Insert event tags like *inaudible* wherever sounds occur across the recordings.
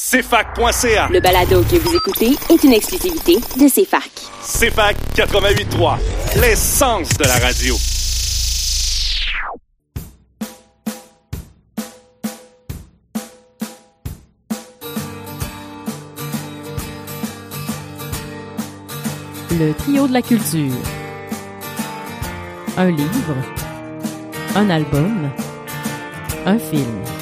CFAC.ca. Le balado que vous écoutez est une exclusivité de CFAC. CFAC 88.3, l'essence de la radio. Le trio de la culture. Un livre, un album, un film.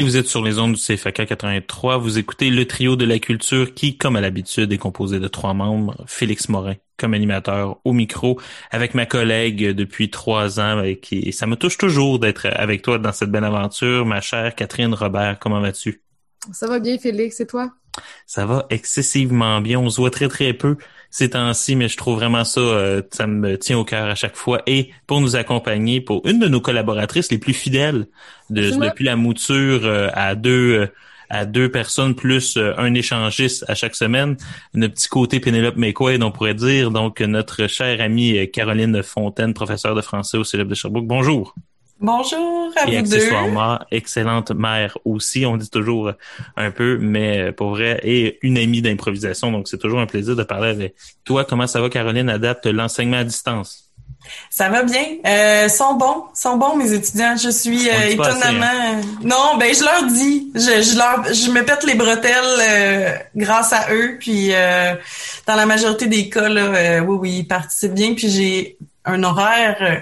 Vous êtes sur les ondes du CFAK 83. Vous écoutez le trio de la culture qui, comme à l'habitude, est composé de trois membres. Félix Morin, comme animateur au micro, avec ma collègue depuis trois ans. Et, ça me touche toujours d'être avec toi dans cette belle aventure. Ma chère Catherine Robert, comment vas-tu? Ça va bien, Félix, et toi? Ça va excessivement bien. On se voit très, très peu ces temps-ci, mais je trouve vraiment ça, euh, ça me tient au cœur à chaque fois. Et pour nous accompagner, pour une de nos collaboratrices les plus fidèles de, depuis la mouture euh, à deux euh, à deux personnes plus un échangiste à chaque semaine, notre petit côté Pénélope McQuaid, on pourrait dire. Donc, notre chère amie Caroline Fontaine, professeure de français au Célèbre de Sherbrooke. Bonjour. Bonjour à Et vous deux. accessoirement, excellente mère aussi, on dit toujours un peu, mais pour vrai, et une amie d'improvisation, donc c'est toujours un plaisir de parler avec toi. Comment ça va, Caroline, adapte l'enseignement à distance? Ça va bien. Euh, sont bons, sont bons mes étudiants. Je suis euh, étonnamment. hein? Non, ben je leur dis, je, je leur, je me pète les bretelles euh, grâce à eux. Puis euh, dans la majorité des cas, là, euh, oui, oui, ils participent bien. Puis j'ai un horaire euh,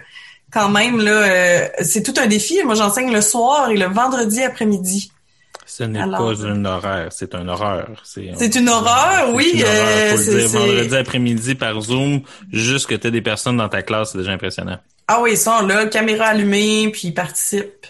quand même là, euh, c'est tout un défi. Moi, j'enseigne le soir et le vendredi après-midi. Ce n'est Alors, pas une horreur, c'est un horreur. C'est une horreur, oui. Une horreur, euh, dire. Vendredi après-midi par Zoom, juste que tu des personnes dans ta classe, c'est déjà impressionnant. Ah oui, ils sont là, caméra allumée, puis ils participent.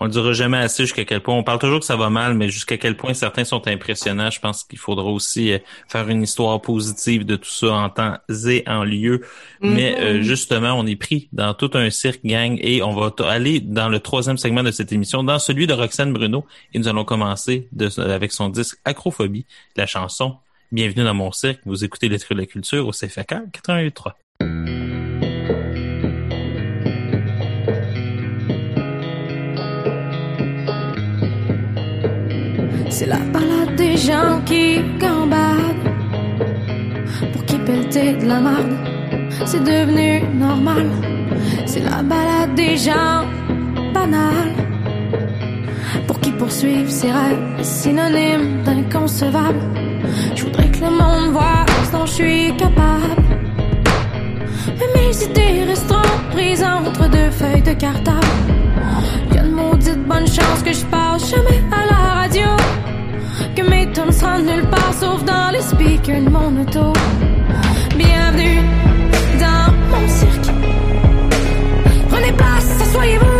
On ne dira jamais assez jusqu'à quel point. On parle toujours que ça va mal, mais jusqu'à quel point certains sont impressionnants. Je pense qu'il faudra aussi euh, faire une histoire positive de tout ça en temps et en lieu. Mais Mhm. euh, justement, on est pris dans tout un cirque gang et on va aller dans le troisième segment de cette émission, dans celui de Roxane Bruno. Et nous allons commencer de, avec son disque Acrophobie, la chanson Bienvenue dans mon cirque. Vous écoutez les trucs de la culture au CFK 88.3. C'est la balade des gens qui gambadent pour qui pelleter de la marde. C'est devenu normal. C'est la balade des gens banals pour qui poursuivre ses rêves synonyme d'inconcevable. Je voudrais que le monde voit ce dont je suis capable. Mais mes idées resteront prises entre deux feuilles de cartable. Maudite bonne chance que je passe jamais à la radio. Que mes tunes se rendent nulle part sauf dans les speakers de mon auto. Bienvenue dans mon cirque. Prenez place, asseyez-vous.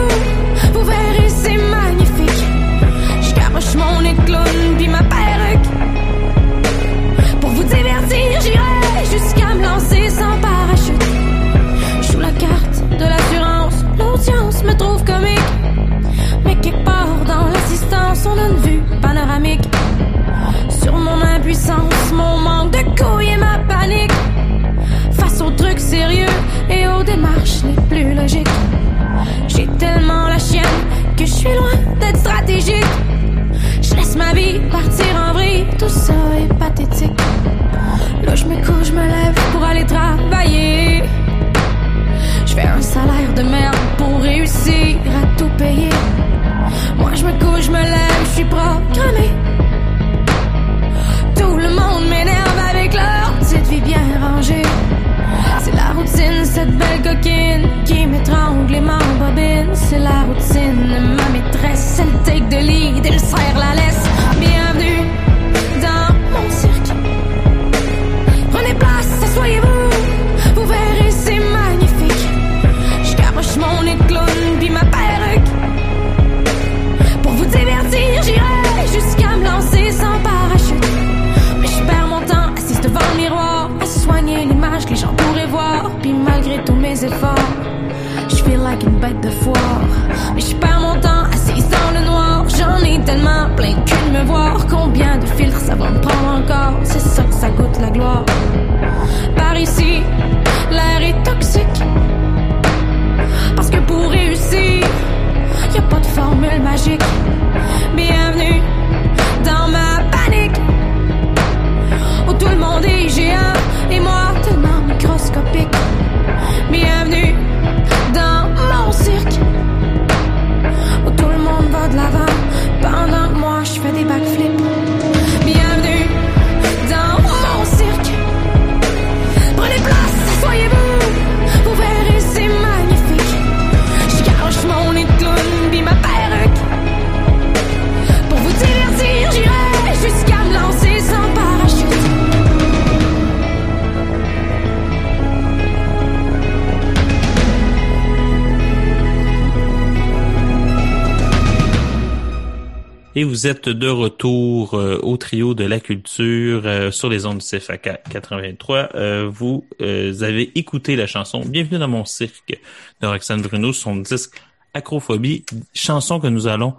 Êtes de retour euh, au trio de la culture euh, sur les ondes du CFAK 83. Euh, vous euh, avez écouté la chanson Bienvenue dans mon cirque de Roxane Bruno, son disque Acrophobie, chanson que nous allons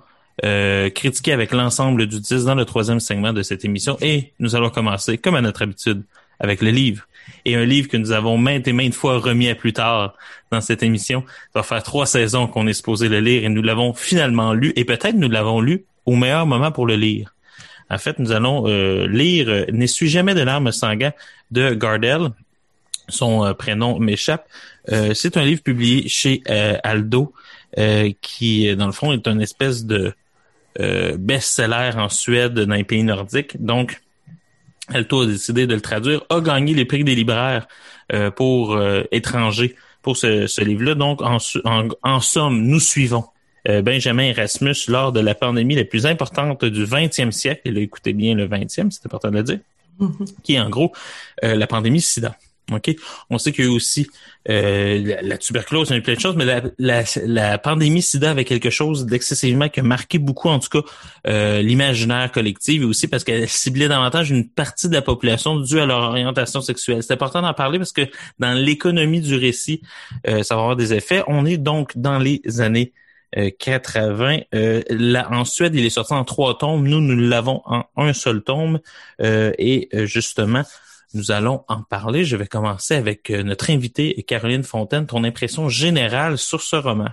euh, critiquer avec l'ensemble du disque dans le troisième segment de cette émission. Et nous allons commencer, comme à notre habitude, avec le livre. Et un livre que nous avons maintes et maintes fois remis à plus tard dans cette émission. Ça va faire trois saisons qu'on est supposé le lire et nous l'avons finalement lu. Et peut-être nous l'avons lu au meilleur moment pour le lire. En fait, nous allons euh, lire euh, N'essuie jamais de larmes sanguin de Gardel. Son euh, prénom m'échappe. Euh, c'est un livre publié chez Aldo qui, dans le fond, est une espèce de best-seller en Suède dans les pays nordiques. Donc, Alto a décidé de le traduire, a gagné les prix des libraires pour étrangers pour ce, livre-là. Donc, en, somme, nous suivons Benjamin Erasmus lors de la pandémie la plus importante du 20e siècle. Et là, écoutez bien le 20e, c'est important de le dire, qui est en gros euh, la pandémie sida. OK? On sait qu'il y a eu aussi euh, la, la tuberculose, il y a eu plein de choses, mais la, la, la pandémie sida avait quelque chose d'excessivement qui a marqué beaucoup, en tout cas, euh, l'imaginaire collectif et aussi parce qu'elle ciblait davantage une partie de la population due à leur orientation sexuelle. C'est important d'en parler parce que dans l'économie du récit, euh, ça va avoir des effets. On est donc dans les années euh, 80. Euh, là, en Suède, il est sorti en trois tomes. Nous, nous l'avons en un seul tome. Euh, et euh, justement, nous allons en parler. Je vais commencer avec euh, notre invitée, Caroline Fontaine. Ton impression générale sur ce roman?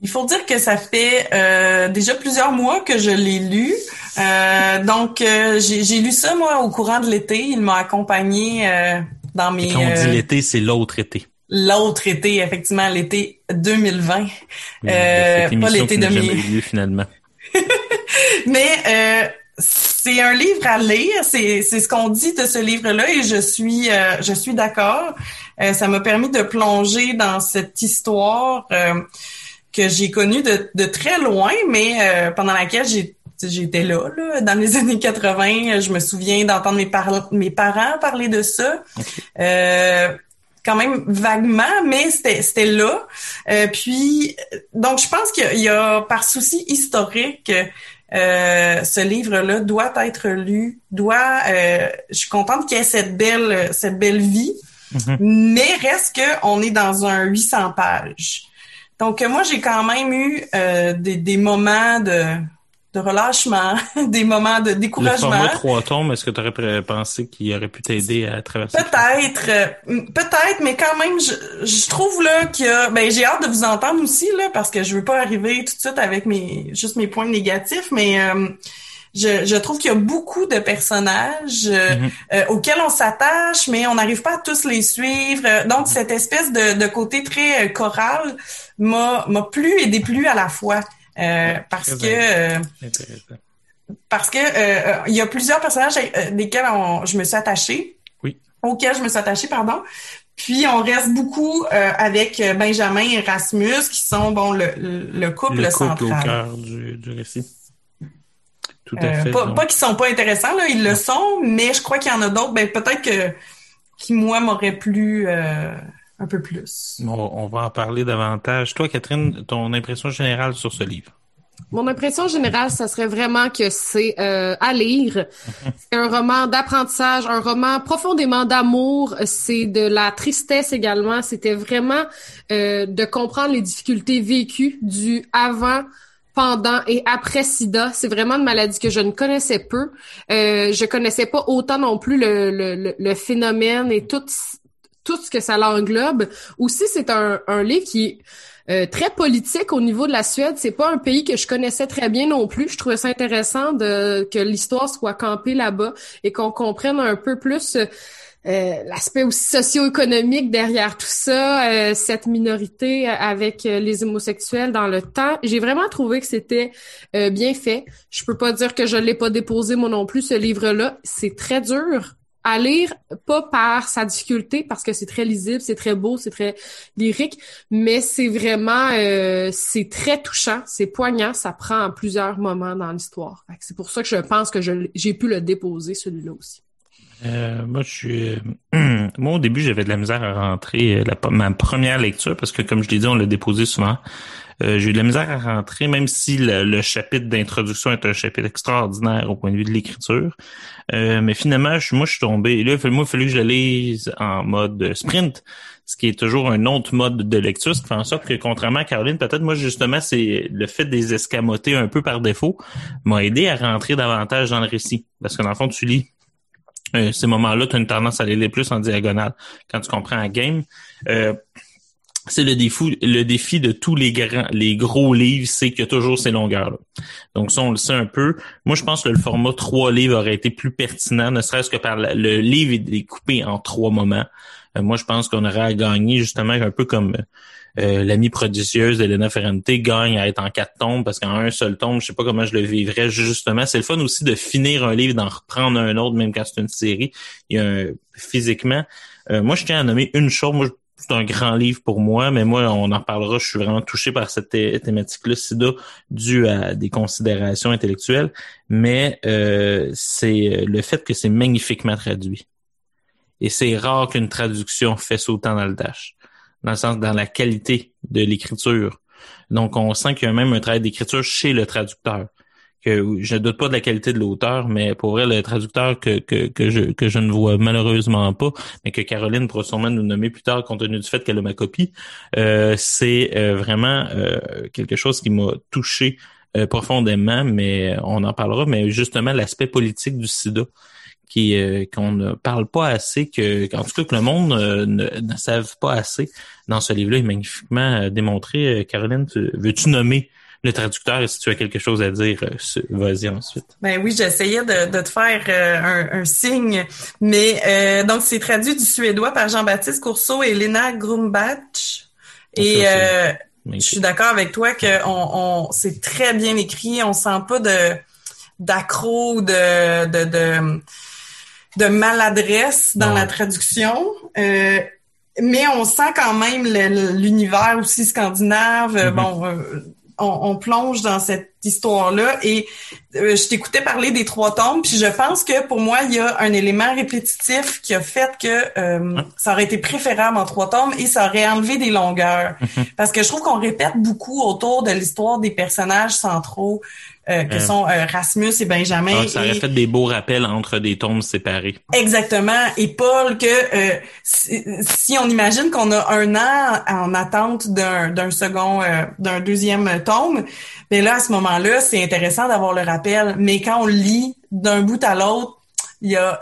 Il faut dire que ça fait euh, déjà plusieurs mois que je l'ai lu. Euh, donc, euh, j'ai j'ai lu ça, moi, au courant de l'été. Il m'a accompagné euh, dans mes... Et quand on dit euh, l'été, c'est l'autre été. L'autre été, effectivement, l'été 2020. Oui, Euh, pas l'été qui n'a 2000. jamais eu lieu, finalement. *laughs* Mais euh, c'est un livre à lire, c'est c'est ce qu'on dit de ce livre-là et je suis euh, je suis d'accord. Euh, ça m'a permis de plonger dans cette histoire euh, que j'ai connue de, de très loin, mais euh, pendant laquelle j'ai j'étais là, là, dans les *laughs* années 80. Je me souviens d'entendre mes, par- mes parents parler de ça. Euh, quand même vaguement, mais c'était c'était là. Euh, puis donc je pense qu'il y a- il y, a par souci historique euh, ce livre-là doit être lu, doit. euh, je suis contente qu'il y ait cette belle cette belle vie, Mhm. mais reste que on est dans un 800 pages. Donc moi j'ai quand même eu euh, des, des moments de de relâchement, *laughs* des moments de Le découragement. format trois tomes, est-ce que tu aurais pensé qu'il aurait pu t'aider à traverser? Peut-être, euh, peut-être, mais quand même, je, je trouve là qu'il y a, ben j'ai hâte de vous entendre aussi là, parce que je veux pas arriver tout de suite avec mes juste mes points négatifs, mais euh, je, je trouve qu'il y a beaucoup de personnages euh, Mhm. euh, auxquels on s'attache, mais on n'arrive pas à tous les suivre. Euh, Donc cette espèce de, de côté très choral m'a m'a plu et déplu à la fois. Euh, parce que euh, parce que euh, il y a plusieurs personnages desquels on- je me suis attachée. Oui. Auxquels je me suis attachée, pardon. Puis on reste beaucoup euh, avec Benjamin et Erasmus, qui sont bon le, le- le couple, Le couple au central. cœur du, du récit. Tout à fait. pas, pas qu'ils sont pas intéressants, là, ils le sont, mais je crois qu'il y en a d'autres. Ben peut-être que qui moi m'auraient plu euh, un peu plus. On, on va en parler davantage. Toi, Catherine, ton impression générale sur ce livre? Mon impression générale, ça serait vraiment que c'est euh, à lire. C'est un roman d'apprentissage, un roman profondément d'amour. C'est de la tristesse également. C'était vraiment euh, de comprendre les difficultés vécues du avant pendant et après SIDA. C'est vraiment une maladie que je ne connaissais peu. Euh, je connaissais pas autant non plus le, le, le phénomène et tout, tout ce que ça l'englobe. Aussi, c'est un, livre qui est euh, très politique au niveau de la Suède. C'est pas un pays que je connaissais très bien non plus. Je trouvais ça intéressant que l'histoire soit campée là-bas et qu'on comprenne un peu plus euh, l'aspect aussi socio-économique derrière tout ça, euh, cette minorité avec les homosexuels dans le temps. J'ai vraiment trouvé que c'était bien fait. Je peux pas dire que je l'ai pas déposé moi non plus ce livre-là. C'est très dur à lire, pas par sa difficulté, parce que c'est très lisible, c'est très beau, c'est très lyrique, mais c'est vraiment, c'est très touchant, c'est poignant, ça prend en plusieurs moments dans l'histoire. C'est pour ça que je pense que j'ai pu le déposer, celui-là aussi. Euh, moi, je. Euh, *clears throat* moi, au début, j'avais de la misère à rentrer euh, la, ma première lecture parce que, comme je l'ai dit, on l'a déposé souvent. J'ai eu de la misère à rentrer, même si le, chapitre d'introduction est un chapitre extraordinaire au point de vue de l'écriture. mais finalement, je, moi, je suis tombé. Et là, moi, il fallait que je le lise en mode sprint, ce qui est toujours un autre mode de lecture, ce qui fait en sorte que, contrairement à Caroline, peut-être moi, justement, c'est le fait des escamoter un peu par défaut m'a aidé à rentrer davantage dans le récit. Parce que, dans le fond, tu lis euh, ces moments-là, tu as une tendance à les plus en diagonale. Quand tu comprends un game, euh, c'est le défi, le défi de tous les grands, les gros livres, c'est qu'il y a toujours ces longueurs-là. Donc ça, on le sait un peu. Moi, je pense que le format trois livres aurait été plus pertinent, ne serait-ce que par le livre est découpé en trois moments. Euh, moi, je pense qu'on aurait à gagner justement un peu comme euh, l'amie prodigieuse d'Elena Ferrante gagne à être en quatre tombes parce qu'en un seul tombe, je sais pas comment je le vivrais justement. C'est le fun aussi de finir un livre, d'en reprendre un autre, même quand c'est une série. Il y a un, physiquement. Euh, moi, je tiens à nommer une chose. C'est un grand livre pour moi, mais moi, on en parlera. Je suis vraiment touché par cette thématique-là, SIDA, due à des considérations intellectuelles. Mais euh, c'est le fait que c'est magnifiquement traduit. Et c'est rare qu'une traduction fasse autant dans le dash dans le sens dans la qualité de l'écriture. Donc, on sent qu'il y a même un travail d'écriture chez le traducteur. Que je ne doute pas de la qualité de l'auteur, mais pour vrai, le traducteur que, que, que, je, que je ne vois malheureusement pas, mais que Caroline pourra sûrement nous nommer plus tard compte tenu du fait qu'elle a ma copie, euh, c'est euh, vraiment euh, quelque chose qui m'a touché profondément, mais on en parlera, mais justement l'aspect politique du sida qui euh, qu'on ne parle pas assez, que en tout cas que le monde euh, ne, ne savent pas assez dans ce livre-là est magnifiquement euh, démontré. Caroline, veux-tu nommer le traducteur et si tu as quelque chose à dire, vas-y ensuite. Ben oui, j'essayais de, de, te faire un, signe, mais donc c'est traduit du suédois par Jean-Baptiste Courceau et Lena Grumbach. Et je suis d'accord avec toi que on, c'est très bien écrit, on sent pas de d'accro, de, de, de de maladresse dans la traduction. Euh, mais on sent quand même l'univers aussi scandinave. Mm-hmm. Bon, euh, on, plonge dans cette histoire-là et euh, je t'écoutais parler des trois tombes, puis je pense que pour moi, il y a un élément répétitif qui a fait que ça aurait été préférable en trois tombes et ça aurait enlevé des longueurs. Mm-hmm. Parce que je trouve qu'on répète beaucoup autour de l'histoire des personnages centraux. Euh, que sont euh, Rasmus et Benjamin. Ah, ça aurait fait des beaux rappels entre des tombes séparées. Exactement. Et Paul, que euh, si, on imagine qu'on a un an en attente d'un second, d'un deuxième tome, mais ben là, à ce moment-là, c'est intéressant d'avoir le rappel. Mais quand on lit d'un bout à l'autre, il y, a,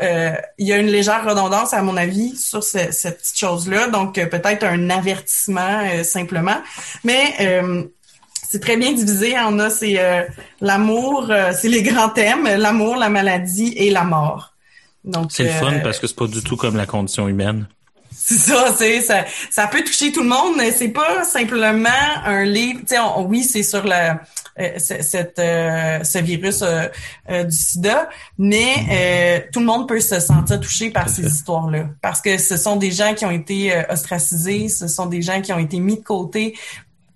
il y a une légère redondance, à mon avis, sur cette petite chose-là. Donc, peut-être un avertissement simplement. Mais c'est très bien divisé. On a c'est euh, l'amour, euh, c'est les grands thèmes, l'amour, la maladie et la mort. Donc c'est le fun euh, parce que c'est pas du tout comme la condition humaine. C'est ça, c'est ça, ça peut toucher tout le monde, mais c'est pas simplement un livre. Tu sais, oui, c'est sur la cette ce virus du SIDA, mais tout le monde peut se sentir touché par ces histoires-là parce que ce sont des gens qui ont été ostracisés, ce sont des gens qui ont été mis de côté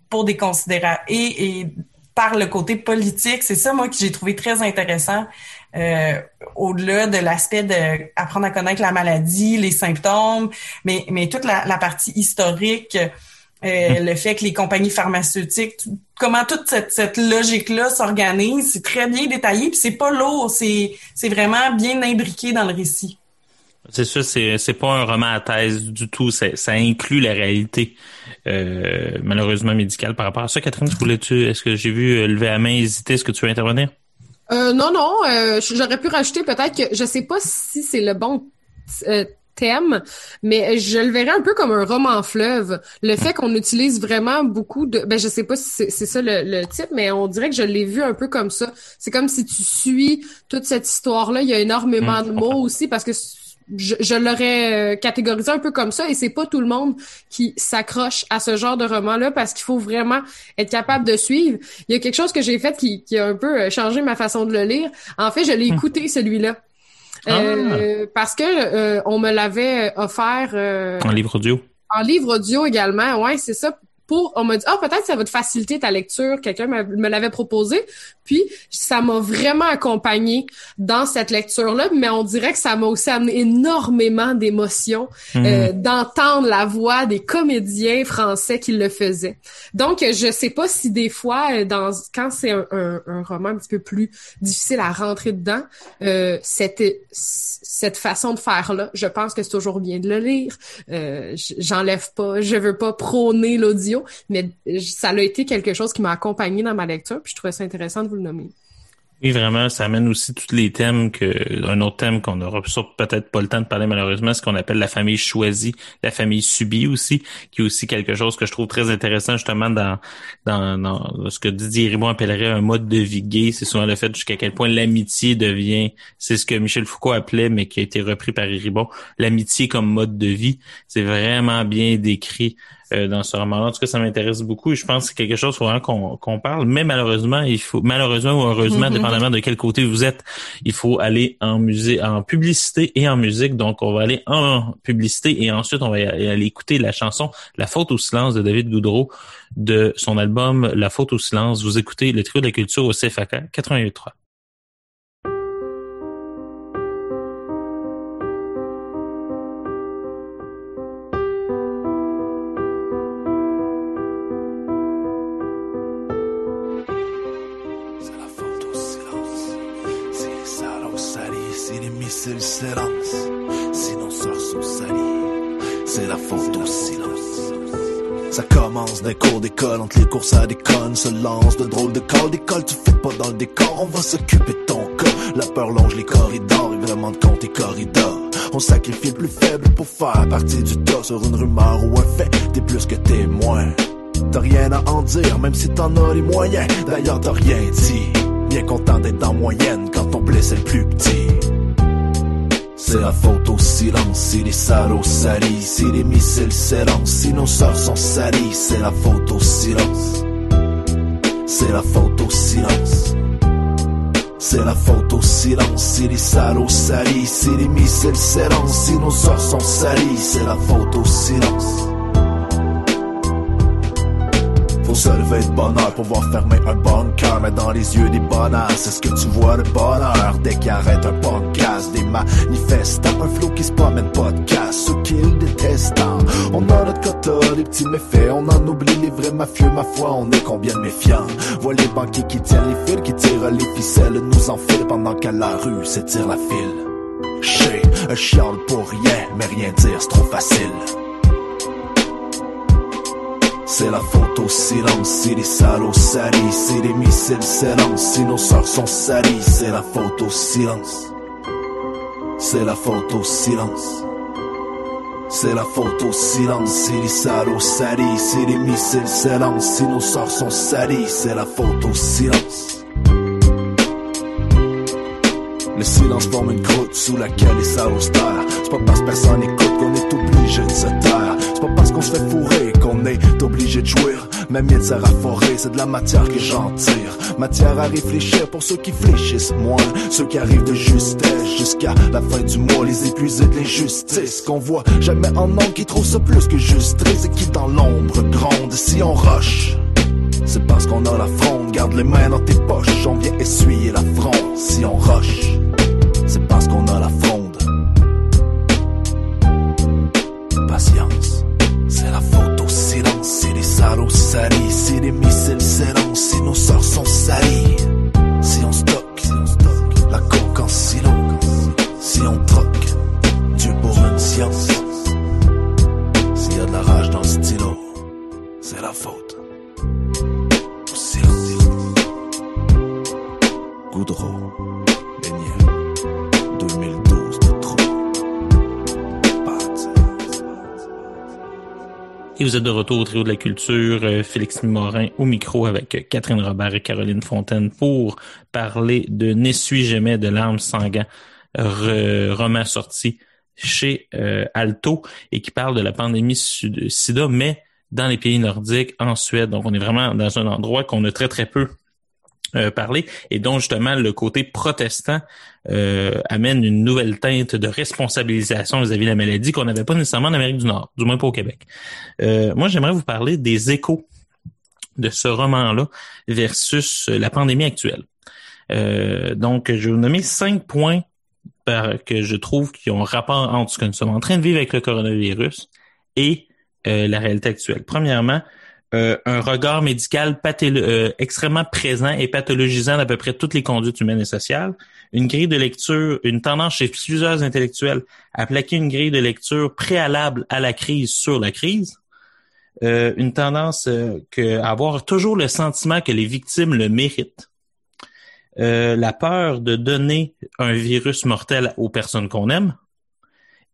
pour des considérations et, et par le côté politique, c'est ça moi que j'ai trouvé très intéressant. Euh, au-delà de l'aspect d'apprendre à connaître la maladie, les symptômes, mais, mais toute la, la partie historique, euh, le fait que les compagnies pharmaceutiques, comment toute cette, cette logique-là s'organise, c'est très bien détaillé, puis c'est pas lourd, c'est, c'est vraiment bien imbriqué dans le récit. C'est ça, c'est c'est pas un roman à thèse du tout. Ça inclut la réalité euh, malheureusement médicale par rapport à ça. Catherine, voulais-tu Est-ce que j'ai vu euh, lever la main, hésiter Est-ce que tu veux intervenir? Euh, Non, non. Euh, j'aurais pu rajouter peut-être que je sais pas si c'est le bon thème, mais je le verrais un peu comme un roman fleuve. Le fait qu'on utilise vraiment beaucoup de, ben je sais pas si c'est ça le, le type, mais on dirait que je l'ai vu un peu comme ça. C'est comme si tu suis toute cette histoire-là. Il y a énormément de mots aussi parce que je, l'aurais euh, catégorisé un peu comme ça et c'est pas tout le monde qui s'accroche à ce genre de roman-là parce qu'il faut vraiment être capable de suivre. Il y a quelque chose que j'ai fait qui, qui a un peu euh, changé ma façon de le lire. En fait, je l'ai hmm. écouté celui-là. Euh, ah. parce que euh, on me l'avait offert en livre audio. En livre audio également, ouais, c'est ça pour on m'a dit ah peut-être ça va te faciliter ta lecture quelqu'un me l'avait proposé puis ça m'a vraiment accompagné dans cette lecture là mais on dirait que ça m'a aussi amené énormément d'émotions mhm. euh, d'entendre la voix des comédiens français qui le faisaient donc je sais pas si des fois euh, dans quand c'est un, un, roman un petit peu plus difficile à rentrer dedans euh, cette cette façon de faire là je pense que c'est toujours bien de le lire euh, j'enlève pas je veux pas prôner l'audio mais ça a été quelque chose qui m'a accompagné dans ma lecture, puis je trouvais ça intéressant de vous Oui, vraiment, ça amène aussi tous les thèmes que un autre thème qu'on aura peut-être pas le temps de parler malheureusement, ce qu'on appelle la famille choisie, la famille subie aussi, qui est aussi quelque chose que je trouve très intéressant justement dans dans, ce que Didier Ribon appellerait un mode de vie gay. C'est souvent le fait jusqu'à quel point l'amitié devient, c'est ce que Michel Foucault appelait, mais qui a été repris par Ribon, l'amitié comme mode de vie. C'est vraiment bien décrit euh, dans ce roman-là. En tout cas, ça m'intéresse beaucoup et je pense que c'est quelque chose vraiment qu'on qu'on parle. Mais malheureusement, il faut malheureusement ou heureusement, mm-hmm. dépendamment de quel côté vous êtes, il faut aller en musée, en publicité et en musique. Donc, on va aller en publicité et ensuite on va aller écouter la chanson La faute au silence de David Goudreau de son album La faute au silence. Vous écoutez le trio de la culture au CFAK 88.3. c'est le silence. Sinon sort sali, c'est la faute au silence. Ça commence d'un cours d'école, entre les courses à des connes, se lance de drôles de corps d'école, tu fais pas dans le décor, on va s'occuper de ton corps. La peur longe les corridors, et vraiment de compte tes corridors. On sacrifie le plus faible pour faire partie du tas sur une rumeur ou un fait, t'es plus que témoin. T'as rien à en dire, même si t'en as les moyens. D'ailleurs, t'as rien dit. Bien content d'être en moyenne quand ton blessé le plus petit. C'est la faute au silence, si les salauds salissent, si les missiles s'élancent, si nos sœurs sont salies, c'est la faute au silence. C'est la faute au silence. C'est la faute se lever de bonheur, pouvoir fermer un bon cœur, mais dans les yeux des bonheurs, c'est ce que tu vois le bonheur. Dès qu'il arrête un podcast, des manifestants, un flot qui se promène podcast, ceux qu'ils détestent. On a notre quota, les petits méfaits, on en oublie les vrais mafieux, ma foi, on est combien de méfiants. Vois les banquiers qui tiennent les fils, qui tirent les ficelles, nous enfilent pendant qu'à la rue s'étire la file. Chez, un chiant pour rien, mais rien dire, c'est trop facile. C'est la faute au silence, si les salauds salissent, si les missiles s'élancent, si nos sœurs sont salies, c'est la faute au silence. C'est la faute au silence. C'est la faute au silence, si les salauds salissent, si les missiles s'élancent, si nos sœurs sont salies, c'est la faute au silence. Le silence forme une croûte sous laquelle les salauds C'est pas parce que personne écoute qu'on est obligé de se taire. C'est pas parce qu'on se fait fourrer qu'on est obligé de jouir. Même mienne sert à forer, c'est de la matière que j'en tire. Matière à réfléchir pour ceux qui fléchissent moins. Ceux qui arrivent de justesse jusqu'à la fin du mois, les épuisés de l'injustice. Qu'on voit jamais en nombre qui trouve ça plus que juste triste et qui dans l'ombre gronde si on roche. C'est parce qu'on a la fronde, garde les mains dans tes poches, on vient essuyer la fronde si on roche. C'est parce qu'on a la fronde. Patience, c'est la faute au silence, si les salauds salis, si les missiles s'élancent, si nos sorts sont salis. Si on stocke, si on stocke, la coque en silo, si on troque, Dieu pour une science. S'il y a de la rage dans le stylo, c'est la faute. Et vous êtes de retour au Trio de la Culture, euh, Félix Morin au micro avec euh, Catherine Robert et Caroline Fontaine pour parler de N'essuie jamais de larmes sanguin, roman sorti chez euh, Alto et qui parle de la pandémie sida, mais dans les pays nordiques, en Suède. Donc, on est vraiment dans un endroit qu'on a très, très peu euh, parlé et dont justement le côté protestant euh, amène une nouvelle teinte de responsabilisation vis-à-vis de la maladie qu'on n'avait pas nécessairement en Amérique du Nord, du moins pas au Québec. Euh, moi, j'aimerais vous parler des échos de ce roman-là versus la pandémie actuelle. donc, je vais vous nommer cinq points que je trouve qui ont rapport entre ce que nous sommes en train de vivre avec le coronavirus et la réalité actuelle. Premièrement, euh, un regard médical euh, extrêmement présent et pathologisant d'à peu près toutes les conduites humaines et sociales, une grille de lecture, une tendance chez plusieurs intellectuels à plaquer une grille de lecture préalable à la crise sur la crise, euh, une tendance que, à avoir toujours le sentiment que les victimes le méritent, la peur de donner un virus mortel aux personnes qu'on aime,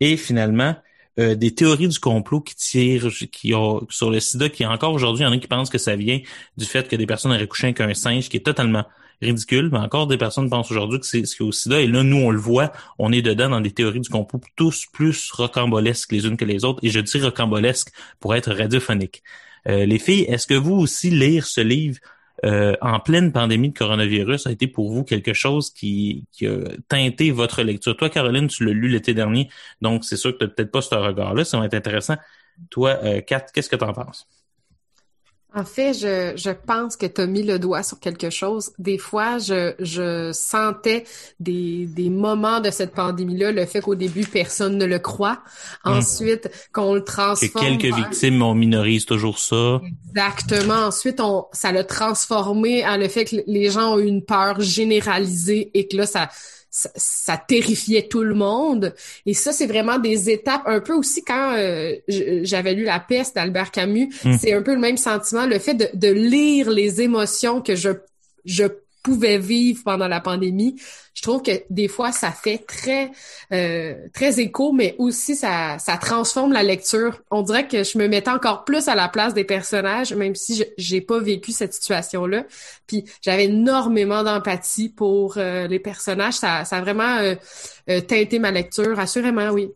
et finalement, euh, des théories du complot qui tirent qui ont sur le sida qui encore aujourd'hui il y en a qui pensent que ça vient du fait que des personnes auraient couché avec un singe qui est totalement ridicule. Mais encore des personnes pensent aujourd'hui que c'est ce qui est au sida. Et là nous on le voit. On est dedans dans des théories du complot tous plus rocambolesques les unes que les autres. Et je dis rocambolesques pour être radiophonique. Euh, les filles est-ce que vous aussi lire ce livre euh, en pleine pandémie de coronavirus a été pour vous quelque chose qui, qui a teinté votre lecture? Toi, Caroline, tu l'as lu l'été dernier, donc c'est sûr que tu n'as peut-être pas ce regard-là. Ça va être intéressant. Toi, euh, Kat, qu'est-ce que tu en penses? En fait, je, je pense que tu as mis le doigt sur quelque chose. Des fois, je, je sentais des, des moments de cette pandémie-là, le fait qu'au début, personne ne le croit. Hmm. Ensuite, qu'on le transforme. Que quelques victimes, on minorise toujours ça. Exactement. Ensuite, on, ça l'a transformé à le fait que les gens ont eu une peur généralisée et que là, ça, ça, terrifiait tout le monde. Et ça, c'est vraiment des étapes, un peu aussi quand euh, j'avais lu La peste d'Albert Camus, hmm. c'est un peu le même sentiment, le fait de, de lire les émotions que je, je pouvait vivre pendant la pandémie. Je trouve que des fois ça fait très euh, très écho, mais aussi ça ça transforme la lecture. On dirait que je me mettais encore plus à la place des personnages, même si j'ai pas vécu cette situation là. Puis j'avais énormément d'empathie pour euh, les personnages. Ça ça a vraiment euh, teinté ma lecture, assurément oui.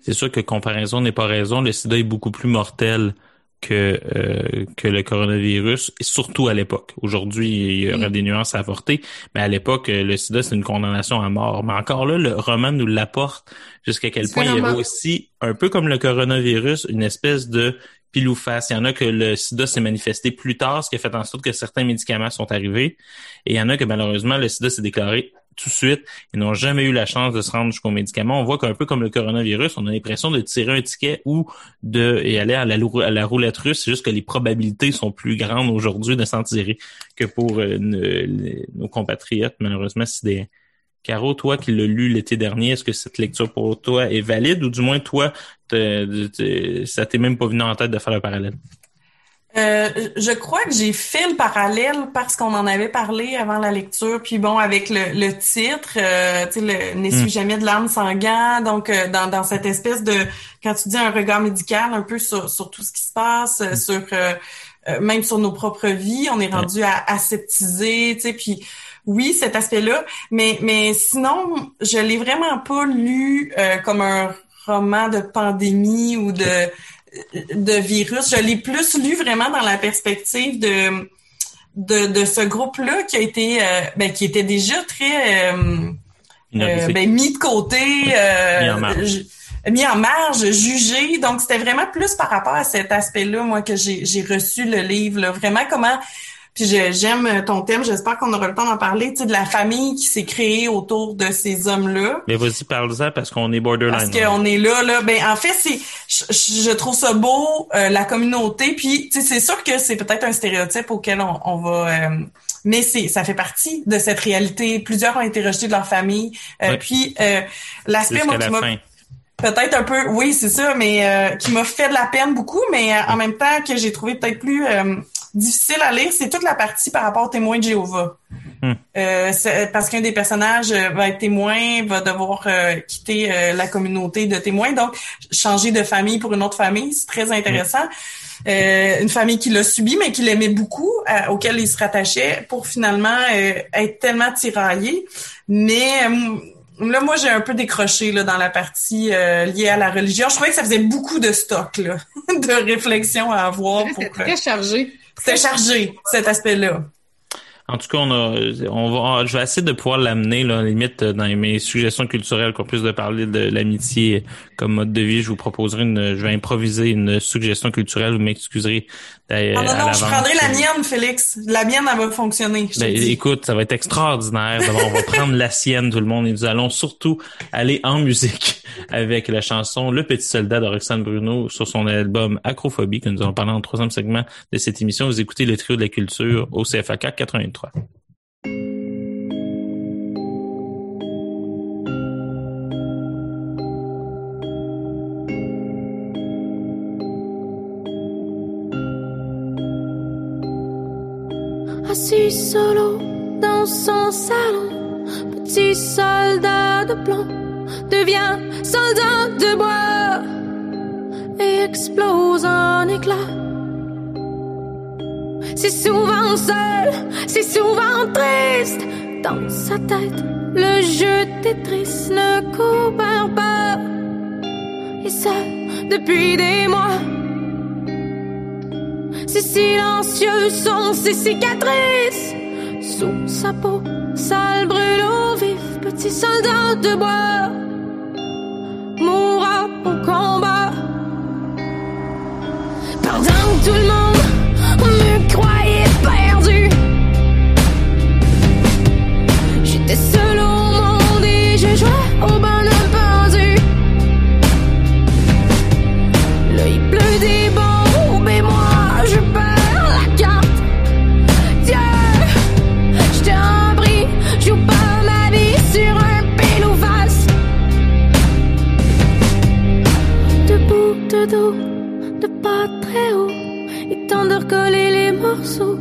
C'est sûr que comparaison n'est pas raison. Le SIDA est beaucoup plus mortel que euh, que le coronavirus, et surtout à l'époque. Aujourd'hui, il y aurait des nuances à apporter, mais à l'époque, le SIDA, c'est une condamnation à mort. Mais encore là, le roman nous l'apporte jusqu'à quel point il y avait aussi, un peu comme le coronavirus, une espèce de pile ou face. Il y en a que le sida s'est manifesté plus tard, ce qui a fait en sorte que certains médicaments sont arrivés. Et il y en a que malheureusement, le sida s'est déclaré tout de suite. Ils n'ont jamais eu la chance de se rendre jusqu'aux médicaments. On voit qu'un peu comme le coronavirus, on a l'impression de tirer un ticket ou de et aller à la, roulette russe. C'est juste que les probabilités sont plus grandes aujourd'hui de s'en tirer que pour euh, nos compatriotes. Malheureusement, des Caro, toi qui l'as lu l'été dernier, est-ce que cette lecture pour toi est valide ou du moins toi, ça t'est même pas venu en tête de faire le parallèle? Euh, je crois que j'ai fait le parallèle parce qu'on en avait parlé avant la lecture. Puis bon, avec le, titre, euh, tu sais, le N'essuie hmm. jamais de larmes sanguin. Donc, euh, dans, dans cette espèce de, quand tu dis un regard médical, un peu sur, sur tout ce qui se passe, hmm. sur même sur nos propres vies, on est rendu à aseptiser, tu sais, puis oui, cet aspect-là. Mais, mais sinon, je l'ai vraiment pas lu comme un roman de pandémie ou de de virus. Je l'ai plus lu vraiment dans la perspective de de, de ce groupe-là qui a été euh, ben, qui était déjà très euh, euh, ben, mis de côté, mis en marge. mis en marge, jugé. Donc c'était vraiment plus par rapport à cet aspect-là, moi, que j'ai reçu le livre. Là. Vraiment comment puis j'aime ton thème, j'espère qu'on aura le temps d'en parler, tu sais, de la famille qui s'est créée autour de ces hommes-là. Mais vas-y, parle-en parce qu'on est borderline. Parce qu'on est là, là. Ben, en fait, c'est, je, trouve ça beau, euh, la communauté. Puis, tu sais, c'est sûr que c'est peut-être un stéréotype auquel on, va... Euh, mais c'est ça fait partie de cette réalité. Plusieurs ont été rejetés de leur famille. Euh, puis l'aspect moi qui m'a peut-être un peu, oui c'est ça, mais qui m'a fait de la peine beaucoup, mais en même temps que j'ai trouvé peut-être plus difficile à lire, c'est toute la partie par rapport aux témoins de Jéhovah. Hmm. Euh, c'est- parce qu'un des personnages euh, va être témoin, va devoir euh, quitter euh, la communauté de témoins, donc changer de famille pour une autre famille, c'est très intéressant. Euh, une famille qui l'a subi, mais qui l'aimait beaucoup, auquel il se rattachait, pour finalement euh, être tellement tiraillé. Mais euh, là, moi, j'ai un peu décroché là, dans la partie euh, liée à la religion. Je trouvais que ça faisait beaucoup de stock, là, *laughs* de réflexion à avoir. Pour, C'était très chargé. C'était chargé, cet aspect-là. En tout cas, on a, on va, je vais essayer de pouvoir l'amener, là, limite, euh, dans mes suggestions culturelles, qu'on puisse de parler de l'amitié comme mode de vie. Je vous proposerai une, je vais improviser une suggestion culturelle. Vous m'excuserez. euh, Ah non, non, je prendrai la mienne, Félix. La mienne, elle va fonctionner. je Ben, écoute, ça va être extraordinaire. D'abord, on va prendre la sienne, tout le monde, et nous allons surtout aller en musique avec la chanson Le Petit Soldat de Roxane Bruno sur son album Acrophobie, que nous allons parler en troisième segment de cette émission. Vous écoutez le trio de la culture au CFAK 83. Assis solo dans son salon, petit soldat de plomb devient soldat de bois et explose en éclats. C'est souvent seul, c'est souvent triste. Dans sa tête. Le jeu Tetris ne coopère pas. Et ça depuis des mois. Si silencieux sont ses cicatrices. Sous sa peau, sale brûle au vif Petit soldat de bois. Mourra au combat. Que tout le monde me croyait perdu J'étais seul au monde et je jouais au bonhomme pendu L'œil bleu des bombes et moi je perds la carte. Dieu, je t'en prie, joue pas ma vie sur un pélo vaste. Debout de dos, de pas très haut, il tente de recoller morceaux,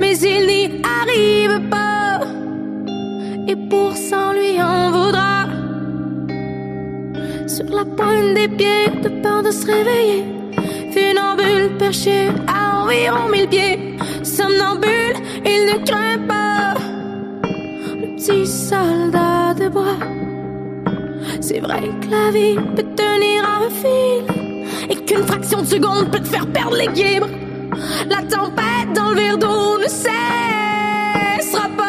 mais il n'y arrive pas. Et pour ça, lui en voudra sur la pointe des pieds, de peur de se réveiller. Funambule perché à environ mille pieds. Somnambule, il ne craint pas. Le petit soldat de bois. C'est vrai que la vie peut tenir à un fil. Et qu'une fraction de seconde peut te faire perdre l'équilibre. La tempête dans le verre d'eau ne cessera pas.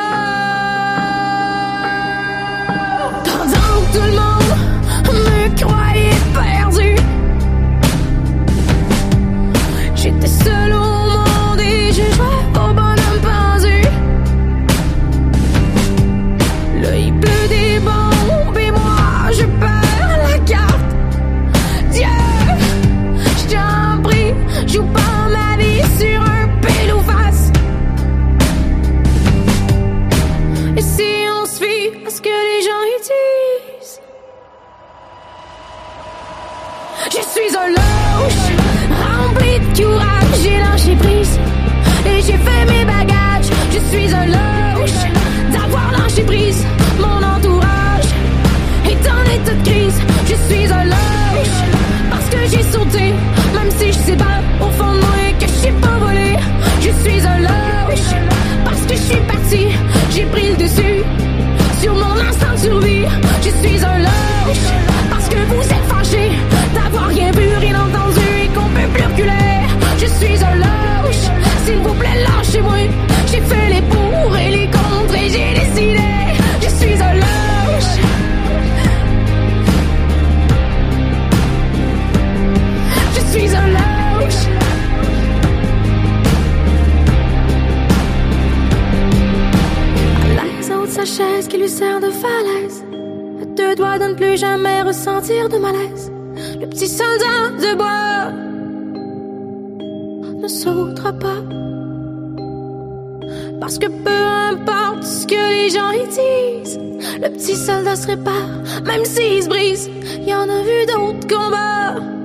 Falaise. À deux de ne plus jamais ressentir de malaise. Le petit soldat de bois ne sautera pas. Parce que peu importe ce que les gens y disent, le petit soldat se répare, même s'il se brise. Il y en a vu d'autres combats.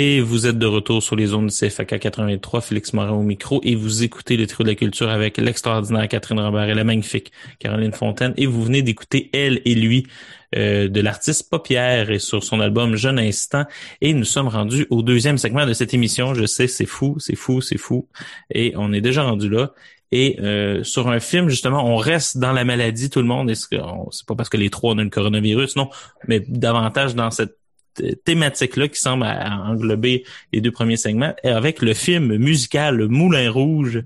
Et vous êtes de retour sur les zones CFAK 83, Félix Morin au micro, et vous écoutez le trio de la culture avec l'extraordinaire Catherine Robert et la magnifique Caroline Fontaine, et vous venez d'écouter Elle et lui euh, de l'artiste Paupière et sur son album Jeune Instant, et nous sommes rendus au deuxième segment de cette émission. Je sais, c'est fou, c'est fou, c'est fou, et on est déjà rendu là. Et euh, sur un film, justement, on reste dans la maladie, tout le monde. C'est pas parce que les trois ont le coronavirus, non, mais davantage dans cette thématique-là qui semble englober les deux premiers segments, avec le film musical Moulin Rouge,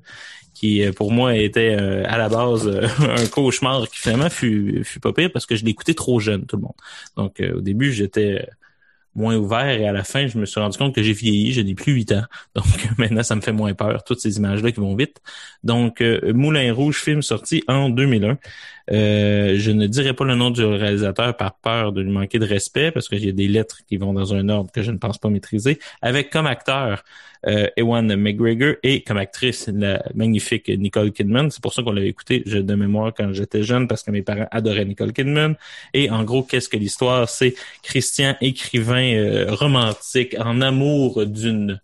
qui euh, pour moi était euh, à la base euh, *laughs* un cauchemar qui finalement fut, fut pas pire parce que je l'écoutais trop jeune, tout le monde. Donc au début, j'étais moins ouvert et à la fin, je me suis rendu compte que j'ai vieilli, je n'ai plus 8 ans. *laughs* Donc maintenant, ça me fait moins peur, toutes ces images-là qui vont vite. Donc Moulin Rouge, film sorti en 2001. Euh, je ne dirai pas le nom du réalisateur par peur de lui manquer de respect parce qu'il y a des lettres qui vont dans un ordre que je ne pense pas maîtriser. Avec comme acteur euh, Ewan McGregor et comme actrice la magnifique Nicole Kidman. C'est pour ça qu'on l'avait écouté de mémoire quand j'étais jeune parce que mes parents adoraient Nicole Kidman. Et en gros, qu'est-ce que l'histoire? C'est Christian, écrivain euh, romantique, en amour d'une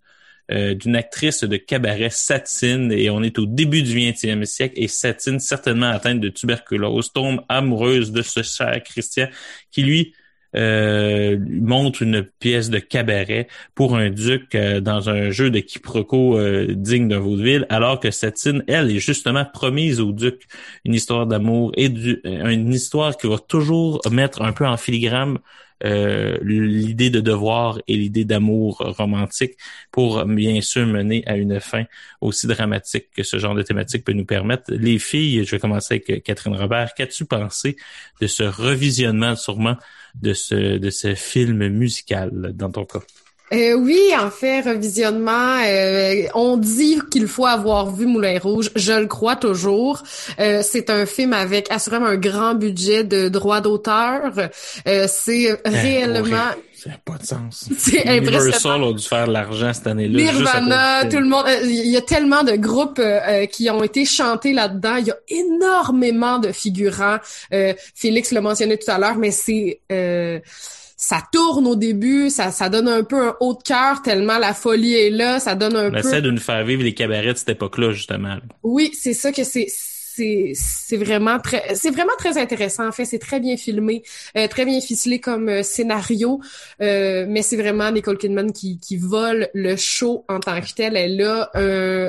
euh, d'une actrice de cabaret, Satine, et on est au début du 20e siècle, et Satine, certainement atteinte de tuberculose, tombe amoureuse de ce cher Christian, qui lui euh, montre une pièce de cabaret pour un duc euh, dans un jeu de quiproquo digne d'un vaudeville, alors que Satine, elle, est justement promise au duc. Une histoire d'amour et du, une histoire qui va toujours mettre un peu en filigrane euh, l'idée de devoir et l'idée d'amour romantique pour bien sûr mener à une fin aussi dramatique que ce genre de thématique peut nous permettre. Les filles, je vais commencer avec Catherine Robert. Qu'as-tu pensé de ce revisionnement sûrement de ce, de ce film musical dans ton cas? Euh, oui, en fait, revisionnement, euh, on dit qu'il faut avoir vu Moulin Rouge. Je le crois toujours. Euh, c'est un film avec assurément un grand budget de droits d'auteur. c'est eh, réellement... Ça n'a pas de sens. *laughs* C'est Universal a dû faire de l'argent cette année-là. Nirvana, tout le monde. Il y a tellement de groupes qui ont été chantés là-dedans. Il y a énormément de figurants. Félix l'a mentionné tout à l'heure, mais c'est ça tourne au début, ça, ça donne un peu un haut de cœur tellement la folie est là, ça donne un On peu... essaie de nous faire vivre les cabarets de cette époque-là, justement. Oui, c'est ça que c'est c'est vraiment très c'est vraiment très intéressant. En fait c'est très bien filmé euh, très bien ficelé comme euh, scénario. Euh, mais c'est vraiment Nicole Kidman qui, qui vole le show en tant que tel. Elle a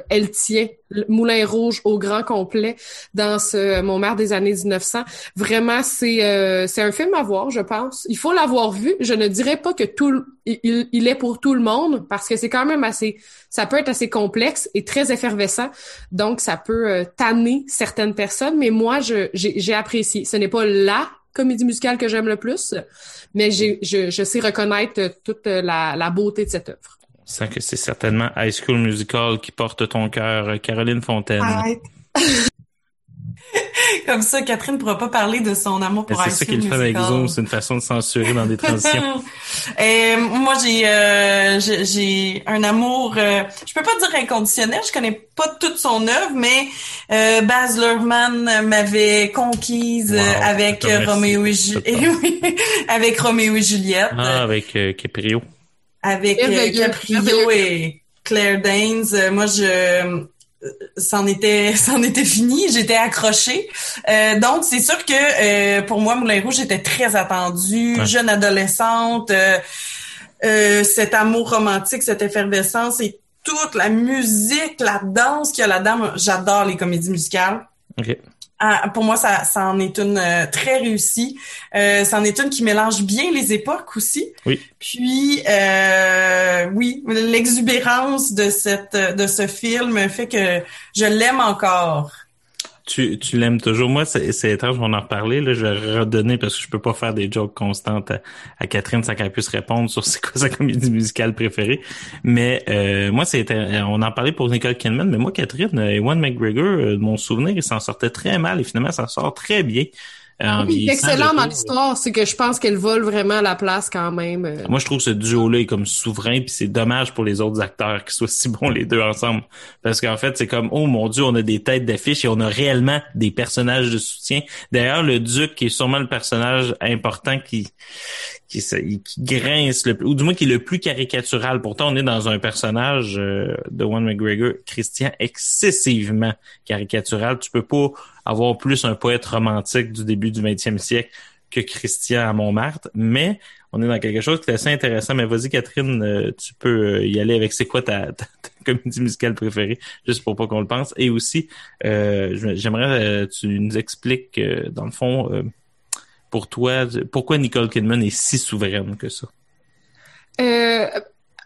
elle tient le Moulin Rouge au grand complet dans ce Montmartre des années 1900 vraiment c'est c'est un film à voir je pense. Il faut l'avoir vu. Je ne dirais pas que tout il, il est pour tout le monde parce que c'est quand même assez ça peut être assez complexe et très effervescent. Donc, ça peut euh, tanner certaines personnes, mais moi, j'ai apprécié. Ce n'est pas la comédie musicale que j'aime le plus, mais je, je, sais reconnaître toute la, la beauté de cette œuvre. Ça que c'est certainement High School Musical qui porte ton cœur, Caroline Fontaine. *laughs* *laughs* Comme ça, Catherine ne pourra pas parler de son amour pour C'est ça qu'il fait avec Zoom, c'est une façon de censurer dans des transitions. *laughs* Et, euh, moi, j'ai euh, j'ai un amour, euh, je peux pas dire inconditionnel, je connais pas toute son œuvre, mais euh, Baz Luhrmann m'avait conquise avec Roméo et Juliette. *laughs* avec Roméo et Juliette. Ah, avec Caprio. Avec Caprio et Claire Danes. moi, je c'en était *laughs* c'en était fini j'étais accrochée. Euh, donc c'est sûr que euh, pour moi Moulin Rouge était très attendu jeune adolescente euh, euh, cet amour romantique cette effervescence et toute la musique la danse qu'il y a là-dedans. J'adore les comédies musicales ah, pour moi, ça, ça en est une euh, très réussie. Euh, ça en est une qui mélange bien les époques aussi. Oui. Puis, euh, oui, l'exubérance de cette de ce film fait que je l'aime encore tu, tu l'aimes toujours. Moi, c'est étrange, on en reparler. Là, je vais redonner parce que je peux pas faire des jokes constantes à, Catherine sans qu'elle puisse répondre sur *laughs* c'est quoi sa comédie musicale préférée. Mais euh, moi, c'était on en parlait pour Nicole Kidman, mais moi, Catherine, Ewan McGregor, euh, mon souvenir, il s'en sortait très mal et finalement, ça sort très bien. Oui, excellent dans l'histoire, c'est que je pense qu'elle vole vraiment la place quand même. Euh. Moi, je trouve ce duo-là est comme souverain, puis c'est dommage pour les autres acteurs qu'ils soient *laughs* si bons les deux ensemble. Parce qu'en fait, c'est comme, oh mon dieu, on a des têtes d'affiche et on a réellement des personnages de soutien. D'ailleurs, le duc, qui est sûrement le personnage important qui qui, qui grince le ou du moins qui est le plus caricatural. Pourtant, on est dans un personnage euh, de One McGregor, Christian, excessivement caricatural. Tu peux pas avoir plus un poète romantique du début du 20e siècle que Christian à Montmartre, mais on est dans quelque chose qui est assez intéressant. Mais vas-y, Catherine, euh, tu peux euh, y aller avec c'est quoi ta, *laughs* ta, comédie musicale préférée, juste pour pas qu'on le pense. Et aussi, euh, j'aimerais tu nous expliques, dans le fond, pour toi, pourquoi Nicole Kidman est si souveraine que ça? Euh,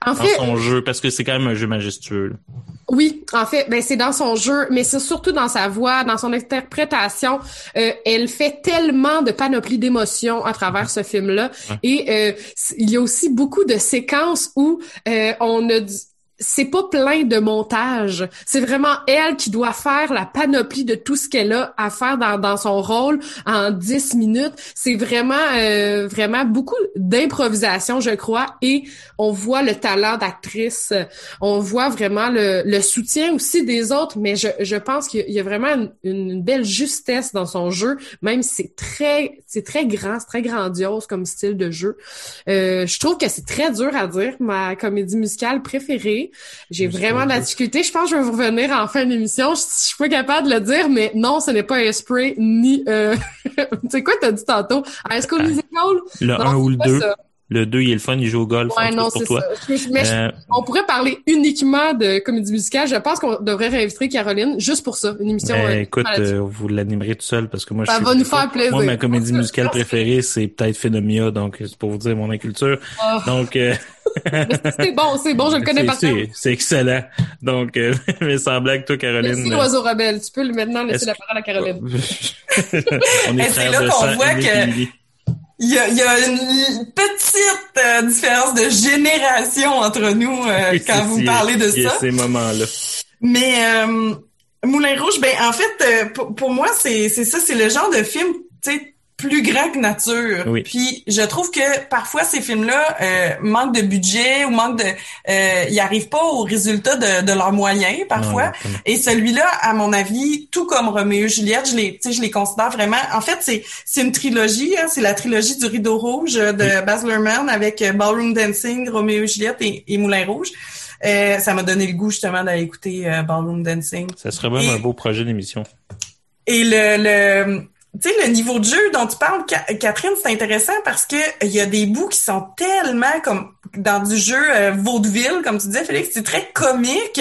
en dans fait, son jeu, parce que c'est quand même un jeu majestueux. Là. Oui, en fait, ben c'est dans son jeu, mais c'est surtout dans sa voix, dans son interprétation. Euh, elle fait tellement de panoplie d'émotions à travers ce film-là, et euh, il y a aussi beaucoup de séquences où euh, on a c'est pas plein de montage. C'est vraiment elle qui doit faire la panoplie de tout ce qu'elle a à faire dans, dans son rôle en 10 minutes. C'est vraiment, euh, vraiment beaucoup d'improvisation, je crois, et on voit le talent d'actrice. On voit vraiment le, le, soutien aussi des autres, mais je, je pense qu'il y a vraiment une, une, belle justesse dans son jeu, même si c'est très, c'est très grand, c'est très grandiose comme style de jeu. Euh, je trouve que c'est très dur à dire, ma comédie musicale préférée. J'ai vraiment de la difficulté. Je pense que je vais vous revenir en fin d'émission. Je, je suis pas capable de le dire, mais non, ce n'est pas Esprit ni... Euh... *laughs* tu sais quoi t'as dit tantôt? High School Musical? Le 1 ou le 2. Le 2, il est le fun, il joue au golf. Ouais, non, c'est ça. Mais euh... on pourrait parler uniquement de comédie musicale. Je pense qu'on devrait réinviter Caroline juste pour ça, une émission. Ben, euh, écoute, euh, vous l'animerez tout seul parce que moi, ça je va nous faire plaisir. Moi, ma comédie musicale préférée, c'est peut-être Phénomia, donc c'est pour vous dire mon inculture. Oh. Donc, euh... *laughs* c'est bon, c'est bon, je le *laughs* connais pas. C'est excellent. Donc, euh, *laughs* mais sans blague, toi, Caroline. Merci l'oiseau rebelle. Tu peux maintenant laisser la parole à Caroline. on est frères de sang. Voit que... Il y, a, il y a, une petite euh, différence de génération entre nous euh, quand vous parlez de ça. ces moments-là. Mais euh, Moulin Rouge, ben en fait, pour, pour moi, c'est ça, c'est le genre de film, tu sais, plus grand que nature. Oui. Puis je trouve que parfois ces films-là euh, manquent de budget ou manquent de, euh, ils arrivent pas au résultat de, de leurs moyens parfois. Non, et celui-là, à mon avis, tout comme Roméo et Juliette, je les, tu sais, je les considère vraiment. En fait, c'est c'est une trilogie. Hein, c'est la trilogie du Rideau Rouge de oui. Baz Luhrmann avec euh, Ballroom Dancing, Roméo et Juliette et, et Moulin Rouge. Euh, ça m'a donné le goût justement d'aller écouter euh, Ballroom Dancing. Ça serait même et, un beau projet d'émission. Et le, le tu sais, le niveau de jeu dont tu parles, Catherine, c'est intéressant parce que il y a des bouts qui sont tellement comme dans du jeu euh, vaudeville, comme tu disais, Félix, c'est très comique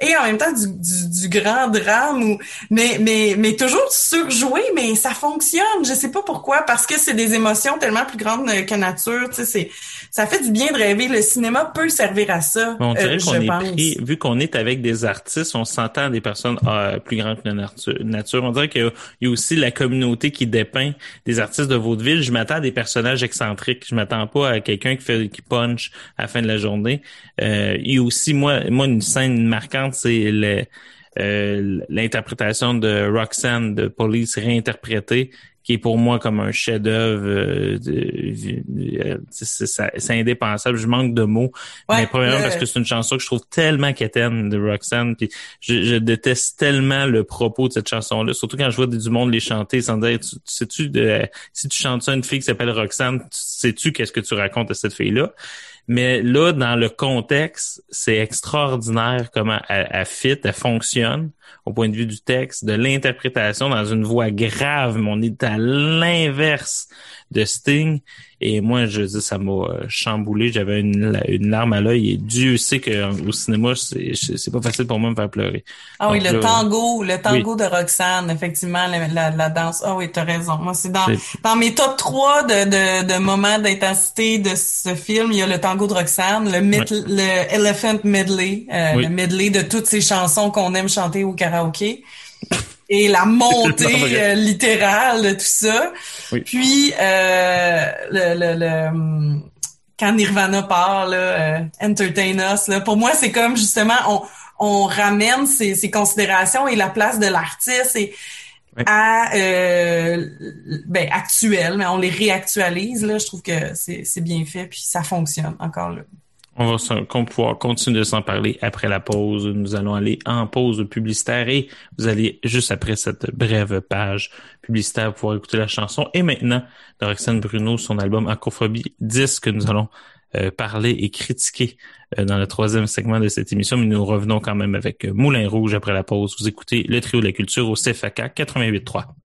et en même temps du, du, du grand drame ou mais mais mais toujours surjoué, mais ça fonctionne. Je sais pas pourquoi, parce que c'est des émotions tellement plus grandes que nature. Tu sais, c'est ça fait du bien de rêver. Le cinéma peut servir à ça. On dirait euh, qu'on est pense. pris, vu qu'on est avec des artistes, on s'entend des personnes euh, plus grandes que la nature. On dirait qu'il y, y a aussi la communauté qui dépeint des artistes de vaudeville. Je m'attends à des personnages excentriques. Je m'attends pas à quelqu'un qui fait qui punch à la fin de la journée. Euh, et aussi, moi, moi, une scène marquante, c'est euh, l'interprétation de Roxanne de Police réinterprétée qui est pour moi comme un chef-d'œuvre. Euh, c'est indépensable. Je manque de mots. Ouais, mais premièrement, le... parce que c'est une chanson que je trouve tellement quétaine de Roxanne. Puis je, je, déteste tellement le propos de cette chanson-là. Surtout quand je vois du monde les chanter sans dire tu, sais-tu de si tu chantes ça à une fille qui s'appelle Roxanne, sais-tu qu'est-ce que tu racontes à cette fille-là? Mais là, dans le contexte, c'est extraordinaire comment elle, fit, elle fonctionne au point de vue du texte, de l'interprétation dans une voix grave, mais on est à l'inverse de Sting. Et moi, je dis, ça m'a chamboulé. J'avais une, une larme à l'œil. Et Dieu sait qu'au cinéma, c'est pas facile pour moi de me faire pleurer. Ah oui, Donc, le là, tango, le tango oui. de Roxane, effectivement, la, la, la danse. Ah oui, t'as raison. Moi, c'est dans, dans mes top 3 de, de, de moments d'intensité de ce film, il y a le tango de Roxane, le, mid, oui. le Elephant Medley, euh, oui. le medley de toutes ces chansons qu'on aime chanter au karaoké et la *laughs* montée euh, littérale de tout ça. Oui. Puis euh, le, le, le, quand Nirvana part, là, euh, Entertain Us, là, pour moi, c'est comme justement on, on ramène ces, ces, considérations et la place de l'artiste et oui. à euh, ben, actuel, mais on les réactualise. Là, je trouve que c'est bien fait puis ça fonctionne encore là. On va pouvoir continuer de s'en parler après la pause. Nous allons aller en pause publicitaire et vous allez juste après cette brève page publicitaire pouvoir écouter la chanson. Et maintenant, de Roxane Bruno, son album Acrophobie 10 que nous allons euh, parler et critiquer euh, dans le troisième segment de cette émission. Mais nous revenons quand même avec euh, Moulin Rouge après la pause. Vous écoutez le trio de la culture au CFAK 88.3.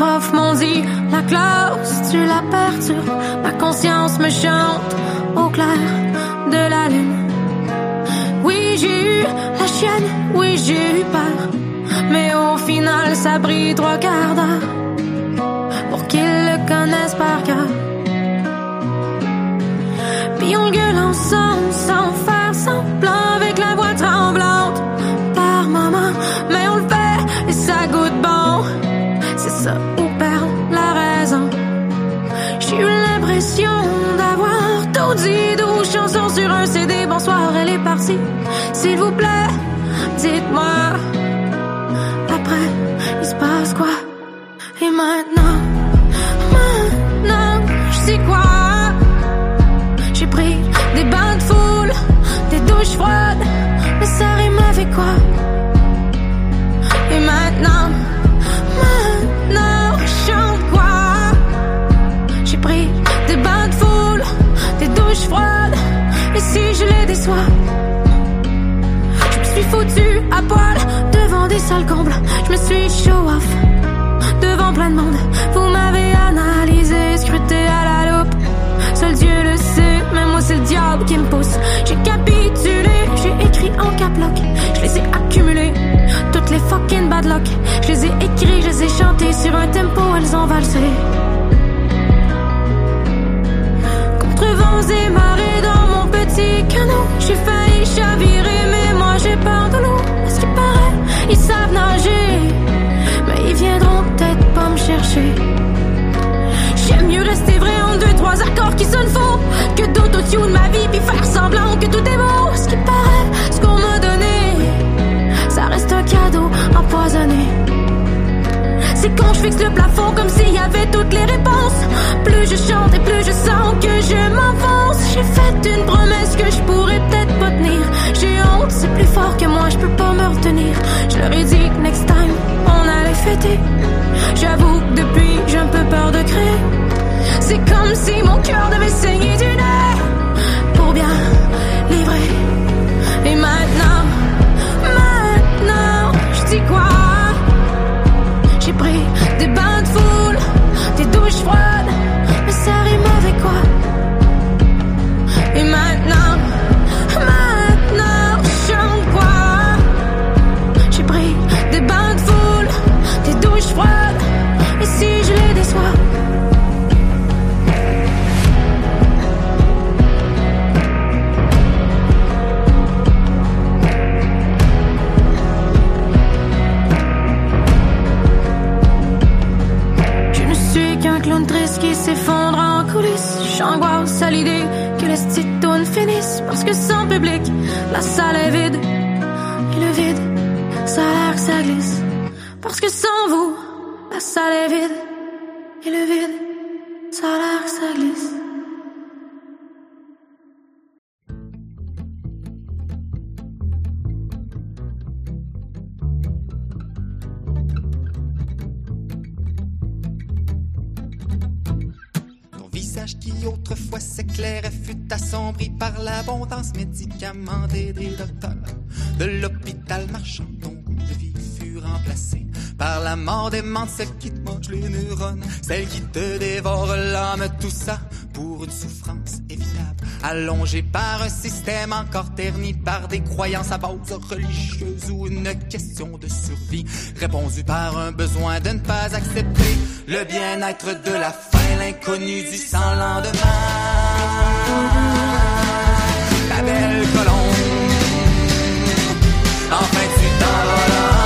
profs m'ont dit, la classe, tu la perturbes. Ma conscience me chante au clair de la lune. Oui, j'ai eu la chienne, oui, j'ai eu peur. Mais au final, ça brille trois quarts d'heure pour qu'ils le connaissent par cœur. Puis on gueule ensemble sans faire semblant S'il vous plaît, dites-moi. Après, il se passe quoi? Et maintenant, si je me suis foutu à poil devant des salles combles, je me suis show off devant plein de monde. Vous m'avez analysé, scruté à la loupe. Seul Dieu le sait, mais moi c'est le diable qui me pousse. J'ai capitulé, j'ai écrit en cap lock. Je les ai accumulés, toutes les fucking bad luck. Je les ai écrits, je les ai chantés sur un tempo, elles ont valsé. Contre vents et marées petit canot. J'ai failli chavirer, mais moi j'ai peur de l'eau. À ce qui paraît, ils savent nager. Mais ils viendront peut-être pas me chercher. J'aime mieux rester vrai en deux, trois accords qui sonnent faux que d'autotune ma vie puis faire semblant que tout est beau. Ce qui paraît, ce qu'on m'a donné, ça reste un cadeau empoisonné. C'est quand je fixe le plafond comme s'il y avait toutes les réponses. Plus je chante et plus je sens que je m'enfonce. J'ai fait une promesse que je pourrais peut-être pas tenir. J'ai honte, c'est plus fort que moi, je peux pas me retenir. Je leur ai dit que next time, on allait fêter. J'avoue que depuis, j'ai un peu peur de créer. C'est comme si mon cœur devait saigner du nez pour bien livrer. Et maintenant, maintenant, je dis quoi? Des bains de foule, des douches froides, mais ça rime avec quoi? Coulisses. J'angoisse à l'idée que les petites tournes finissent. Parce que sans public, la salle est vide. Et le vide, ça a l'air que ça glisse. Parce que sans vous, la salle est vide. L'abondance médicamentée des docteurs. De l'hôpital marchand, ton goût de vie fut remplacé par la mort des celle qui te mange les neurones, celle qui te dévore l'âme, tout ça pour une souffrance évitable, allongée par un système encore terni par des croyances à base religieuse ou une question de survie, répondue par un besoin de ne pas accepter le bien-être de la faim, l'inconnu du sans lendemain. La belle colombe, enfin tu t'envoles en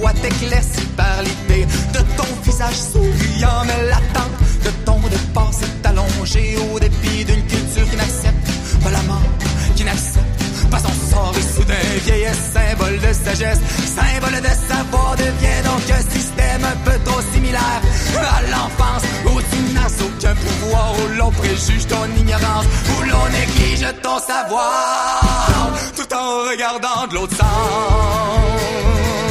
voient éclaircis par l'idée de ton visage souriant mais latent, de ton départ s'est allongé au dépit d'une culture qui n'accepte pas la mort, qui n'accepte pas son sort et soudain vieillesse, symbole de sagesse, symbole de savoir devient donc un système un peu trop similaire à l'enfance où tu n'as aucun pouvoir, où l'on préjuge ton ignorance, où l'on néglige ton savoir, tout en regardant de l'autre sens.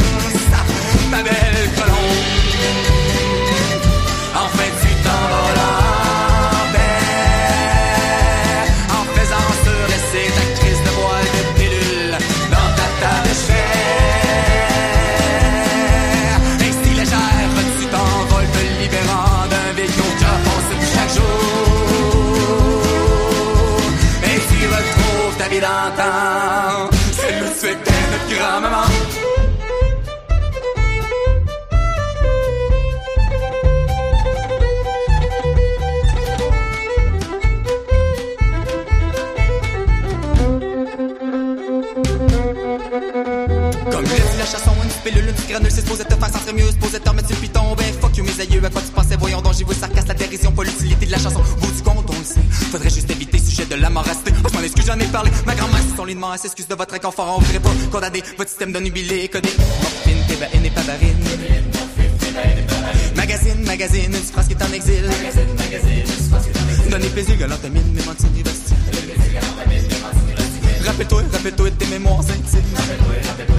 Ma belle colombe, enfin granule, c'est supposé te faire sentir mieux, supposé te remettre sur le piton. Ben fuck you mes aïeux, à quoi tu pensais, voyons donc, j'y vois le sarcasme, la dérision, pas l'utilité de la chanson. Bout du compte, on le sait, faudrait juste éviter le sujet de la moracité. Oh, je m'en excuse, j'en ai parlé, ma grand-mère, c'est son lit de mort, elle s'excuse de votre inconfort, on voudrait pas condamner votre système de nubilé, codé. Morphine, thébaïne et pavarine. Magazine, magazine, une phrase qui est en exil. Donner plaisir, galantamine, mais mentir, Bastille. Rappelle-toi, rappelle-toi de tes mémoires intimes.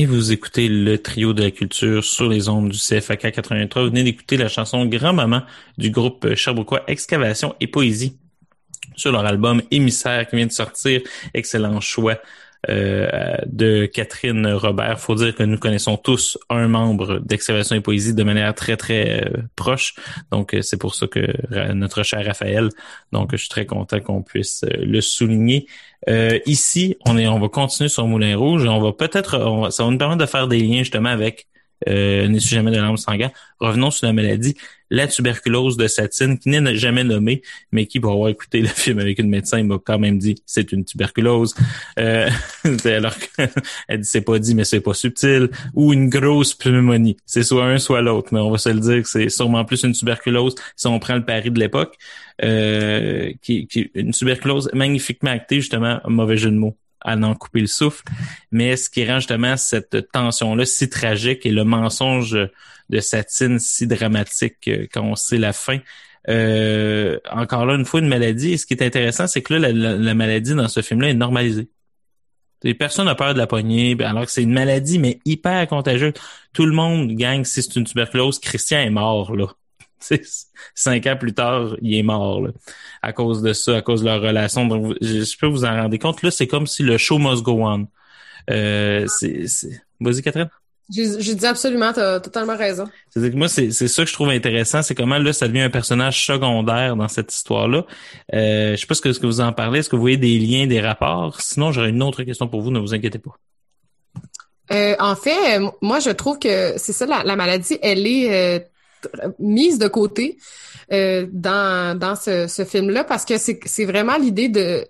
Et vous écoutez le trio de la culture sur les ondes du CFAK 83. Vous venez d'écouter la chanson Grand-Maman du groupe Sherbrookeois Excavation et Poésie sur leur album Émissaire qui vient de sortir. Excellent choix de Catherine Robert. Faut dire que nous connaissons tous un membre d'Excavation et Poésie de manière très très euh, proche. Donc euh, c'est pour ça que notre cher Raphaël. Donc je suis très content qu'on puisse euh, le souligner. Euh, ici, on est, on va continuer sur Moulin Rouge. On va peut-être, ça va nous permettre de faire des liens justement avec euh, Ne suis jamais de l'âme sanguin. Revenons sur la maladie, la tuberculose de Satine, qui n'est jamais nommée, mais qui, pour avoir écouté le film avec une médecin, il m'a quand même dit c'est une tuberculose. Euh, *laughs* alors qu'elle *laughs* dit c'est pas dit, mais c'est pas subtil. Ou une grosse pneumonie. C'est soit un, soit l'autre, mais on va se le dire que c'est sûrement plus une tuberculose si on prend le pari de l'époque. Euh, qui, qui une tuberculose magnifiquement actée, justement, un mauvais jeu de mots à n'en couper le souffle. Mais ce qui rend justement cette tension-là si tragique et le mensonge de Satine si dramatique euh, quand on sait la fin. Euh, encore là, une fois, une maladie. Et ce qui est intéressant, c'est que là, la, la- la maladie dans ce film-là est normalisée. Personne n'a peur de la poignée, alors que c'est une maladie, mais hyper contagieuse. Tout le monde gagne si c'est une tuberculose. Christian est mort, là. *laughs* C'est- Cinq ans plus tard, il est mort, là, à cause de ça, à cause de leur relation. Donc, je, je peux vous en rendre compte. Là, c'est comme si le show must go on. Euh, c'est, c'est... Vas-y, Catherine. J'ai dit absolument, t'as totalement raison. C'est-à-dire que moi, c'est, c'est ça que je trouve intéressant, c'est comment là, ça devient un personnage secondaire dans cette histoire-là. Euh, je sais pas ce que, ce que vous en parlez, est-ce que vous voyez des liens, des rapports? Sinon, j'aurais une autre question pour vous, ne vous inquiétez pas. Euh, en fait, euh, moi, je trouve que c'est ça, la, la maladie, elle est euh, mise de côté euh, dans, dans ce, ce film-là parce que c'est c'est vraiment l'idée de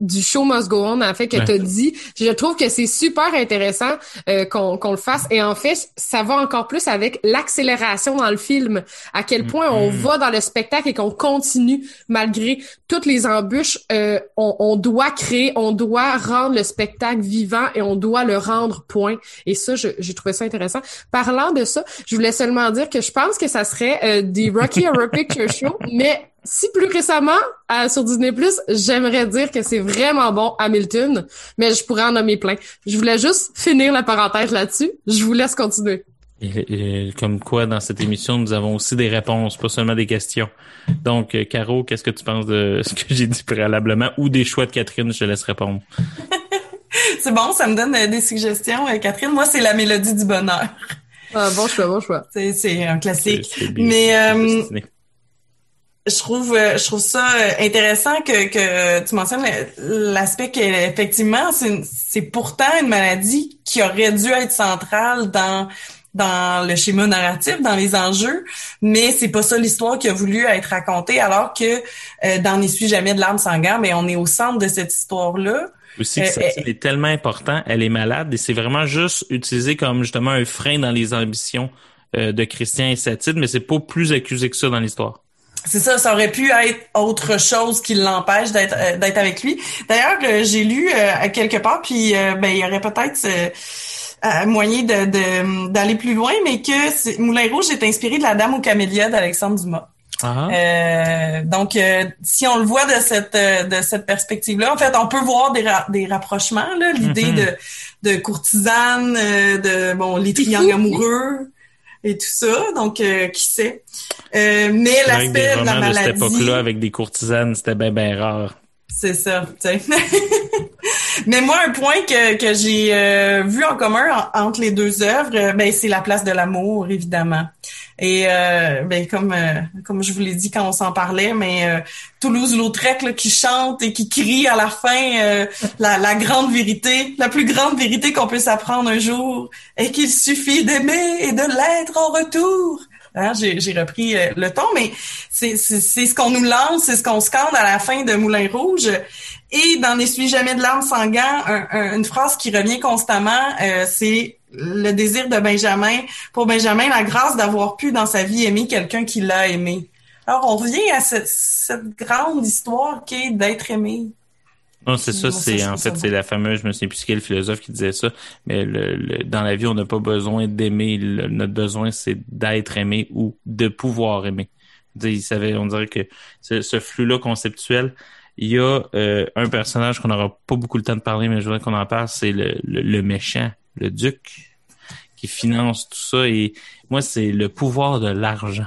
du show must go on en fait que Ouais. tu as dit. Je trouve que c'est super intéressant euh, qu'on le fasse et en fait ça va encore plus avec l'accélération dans le film. À quel point on Mhm. va dans le spectacle et qu'on continue malgré toutes les embûches. euh, on, on doit créer, on doit rendre le spectacle vivant et on doit le rendre point. Et ça, je- j'ai trouvé ça intéressant. Parlant de ça, je voulais seulement dire que je pense que ça serait euh, des Rocky Horror Picture Show, *laughs* mais si plus récemment, euh, sur Disney+, j'aimerais dire que c'est vraiment bon, Hamilton, mais je pourrais en nommer plein. Je voulais juste finir la parenthèse là-dessus. Je vous laisse continuer. Et, et comme quoi, dans cette émission, nous avons aussi des réponses, pas seulement des questions. Donc, euh, Caro, qu'est-ce que tu penses de *laughs* ce que j'ai dit préalablement ou des choix de Catherine? Je te laisse répondre. *laughs* C'est bon, ça me donne euh, des suggestions, euh, Catherine. Moi, c'est la mélodie du bonheur. Ah, bon choix, bon choix. C'est, c'est un classique. bien- Mais, euh. Je trouve euh, je trouve ça euh, intéressant que, que tu mentionnes l'aspect qu'effectivement c'est pourtant une maladie qui aurait dû être centrale dans dans le schéma narratif, dans les enjeux, mais c'est pas ça l'histoire qui a voulu être racontée, alors que euh, dans N'essuie jamais de larmes sanguin, mais on est au centre de cette histoire-là. Aussi que euh, est tellement important, elle est malade et c'est vraiment juste utilisé comme justement un frein dans les ambitions euh, de Christian et Satine, mais c'est pas plus accusé que ça dans l'histoire. C'est ça, ça aurait pu être autre chose qui l'empêche d'être euh, d'être avec lui. D'ailleurs, euh, j'ai lu euh, quelque part, puis euh, ben il y aurait peut-être euh, moyen de de- d'aller plus loin, mais que Moulin Rouge est inspiré de La Dame aux camélias d'Alexandre Dumas. Donc, euh, si on le voit de cette euh, de cette perspective-là, en fait, on peut voir des, ra- des rapprochements. là, L'idée Mhm. de de courtisane, euh, de bon les triangles amoureux et tout ça. Donc, euh, qui sait? Euh, mais l'aspect de la romans de cette maladie, époque-là avec des courtisanes, c'était bien ben rare. c'est ça. tu sais. *laughs* mais moi, un point que que j'ai euh, vu en commun en- entre les deux œuvres, euh, ben c'est la place de l'amour, évidemment. Et euh, ben comme euh, comme je vous l'ai dit quand on s'en parlait, mais euh, Toulouse-Lautrec qui chante et qui crie à la fin euh, la, la grande vérité, la plus grande vérité qu'on peut s'apprendre un jour, est qu'il suffit d'aimer et de l'être en retour. Hein, j'ai, repris euh, le ton, mais c'est, ce qu'on nous lance, c'est ce qu'on scande à la fin de Moulin Rouge. Et dans N'essuie jamais de larmes sanguin, un- une phrase qui revient constamment, euh, c'est le désir de Benjamin. Pour Benjamin, la grâce d'avoir pu dans sa vie aimer quelqu'un qui l'a aimé. Alors, on revient à cette, cette grande histoire qui est d'être aimé. Non, c'est ça, c'est en fait c'est la fameuse, je me souviens plus quel philosophe qui disait ça, mais le, le- dans la vie, on n'a pas besoin d'aimer. Notre besoin, c'est d'être aimé ou de pouvoir aimer. Il savait, on dirait que ce, ce flux-là conceptuel, il y a euh, un personnage qu'on n'aura pas beaucoup le temps de parler, mais je voudrais qu'on en parle, c'est le, le, le méchant, le duc, qui finance tout ça. Et moi, c'est le pouvoir de l'argent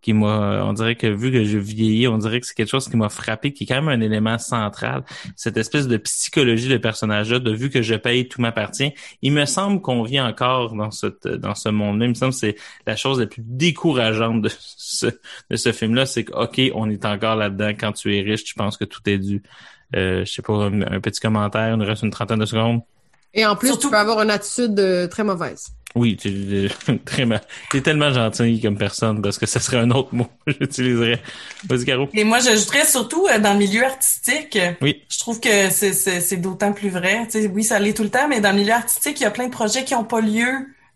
qui m'a, on dirait que vu que je vieillis, on dirait que c'est quelque chose qui m'a frappé, qui est quand même un élément central. Cette espèce de psychologie de personnage-là, de vu que je paye, tout m'appartient. Il me semble qu'on vit encore dans cette, dans ce monde-là. Il me semble que c'est la chose la plus décourageante de ce, de ce film-là, c'est que, OK, on est encore là-dedans. Quand tu es riche, tu penses que tout est dû. Euh, je sais pas, un, un petit commentaire, il nous reste une trentaine de secondes. Et en plus, Surtout- tu peux avoir une attitude euh, très mauvaise. Oui, tu *laughs* euh, très mal. T'es tellement gentil comme personne parce que ce serait un autre mot que j'utiliserais. Vas-y, Caro. Et moi, j'ajouterais surtout euh, dans le milieu artistique. Oui. Je trouve que c'est, c'est, c'est d'autant plus vrai. Tu sais, oui, ça l'est tout le temps, mais dans le milieu artistique, il y a plein de projets qui n'ont pas lieu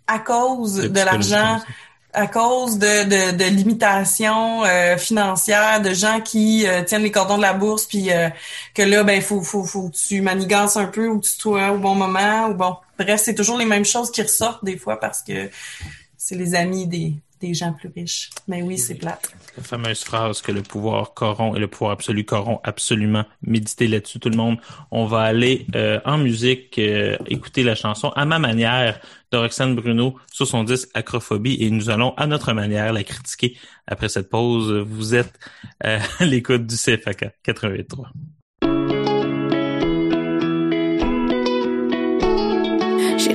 à cause De l'argent. À cause de, de, de limitations euh, financières, de gens qui euh, tiennent les cordons de la bourse, puis euh, que là, ben, faut, faut, faut que tu manigances un peu ou que tu sois au bon moment, ou bon. Bref, c'est toujours les mêmes choses qui ressortent des fois parce que c'est les amis des, des gens plus riches. Mais oui, c'est plate. La fameuse phrase que le pouvoir corrompt et le pouvoir absolu corrompt absolument. Méditez là-dessus, tout le monde. On va aller euh, en musique euh, écouter la chanson à ma manière de Roxane Bruno sur son disque Acrophobie et nous allons à notre manière la critiquer après cette pause. Vous êtes euh, *laughs* à l'écoute du CFAK 88.3.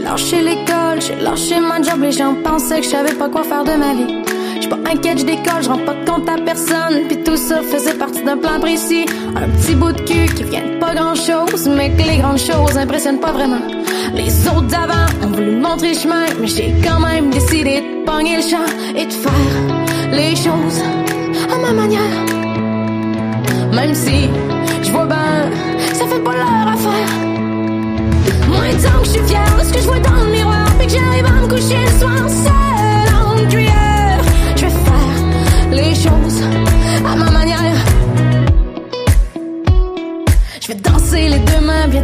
lâché l'école, j'ai lâché ma job, les gens pensaient que je savais pas quoi faire de ma vie. J'suis pas inquiète, j'décolle, j'rends pas de compte à personne, puis tout ça faisait partie d'un plan précis. Un petit bout de cul qui vient de pas grand chose, mais que les grandes choses impressionnent pas vraiment. Les autres d'avant ont voulu montrer chemin, mais j'ai quand même décidé de pogner le champ et de faire les choses à ma manière. Même si je vois ben ça fait pas leur affaire. Tant que je suis fière de ce que je vois dans le miroir, puis que j'arrive à me coucher le soir seul en cuillère, je vais faire les choses à ma manière. Je vais danser les deux mains bien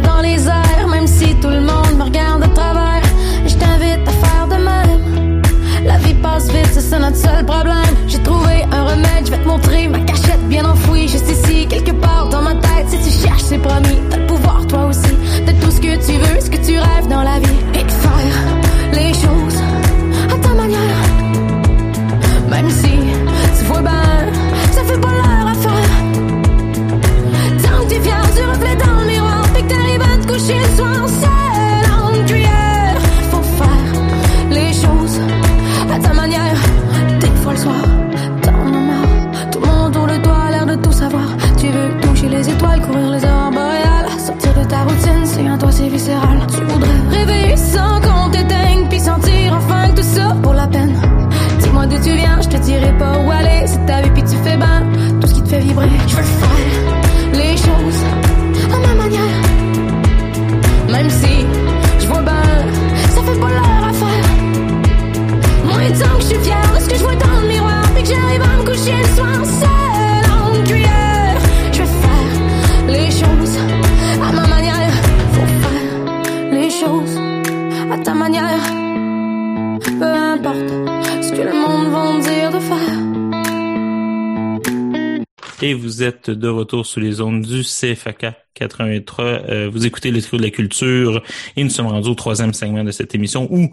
de retour sous les ondes du CFAK 83. Euh, vous écoutez le trio de la culture et nous sommes rendus au troisième segment de cette émission où,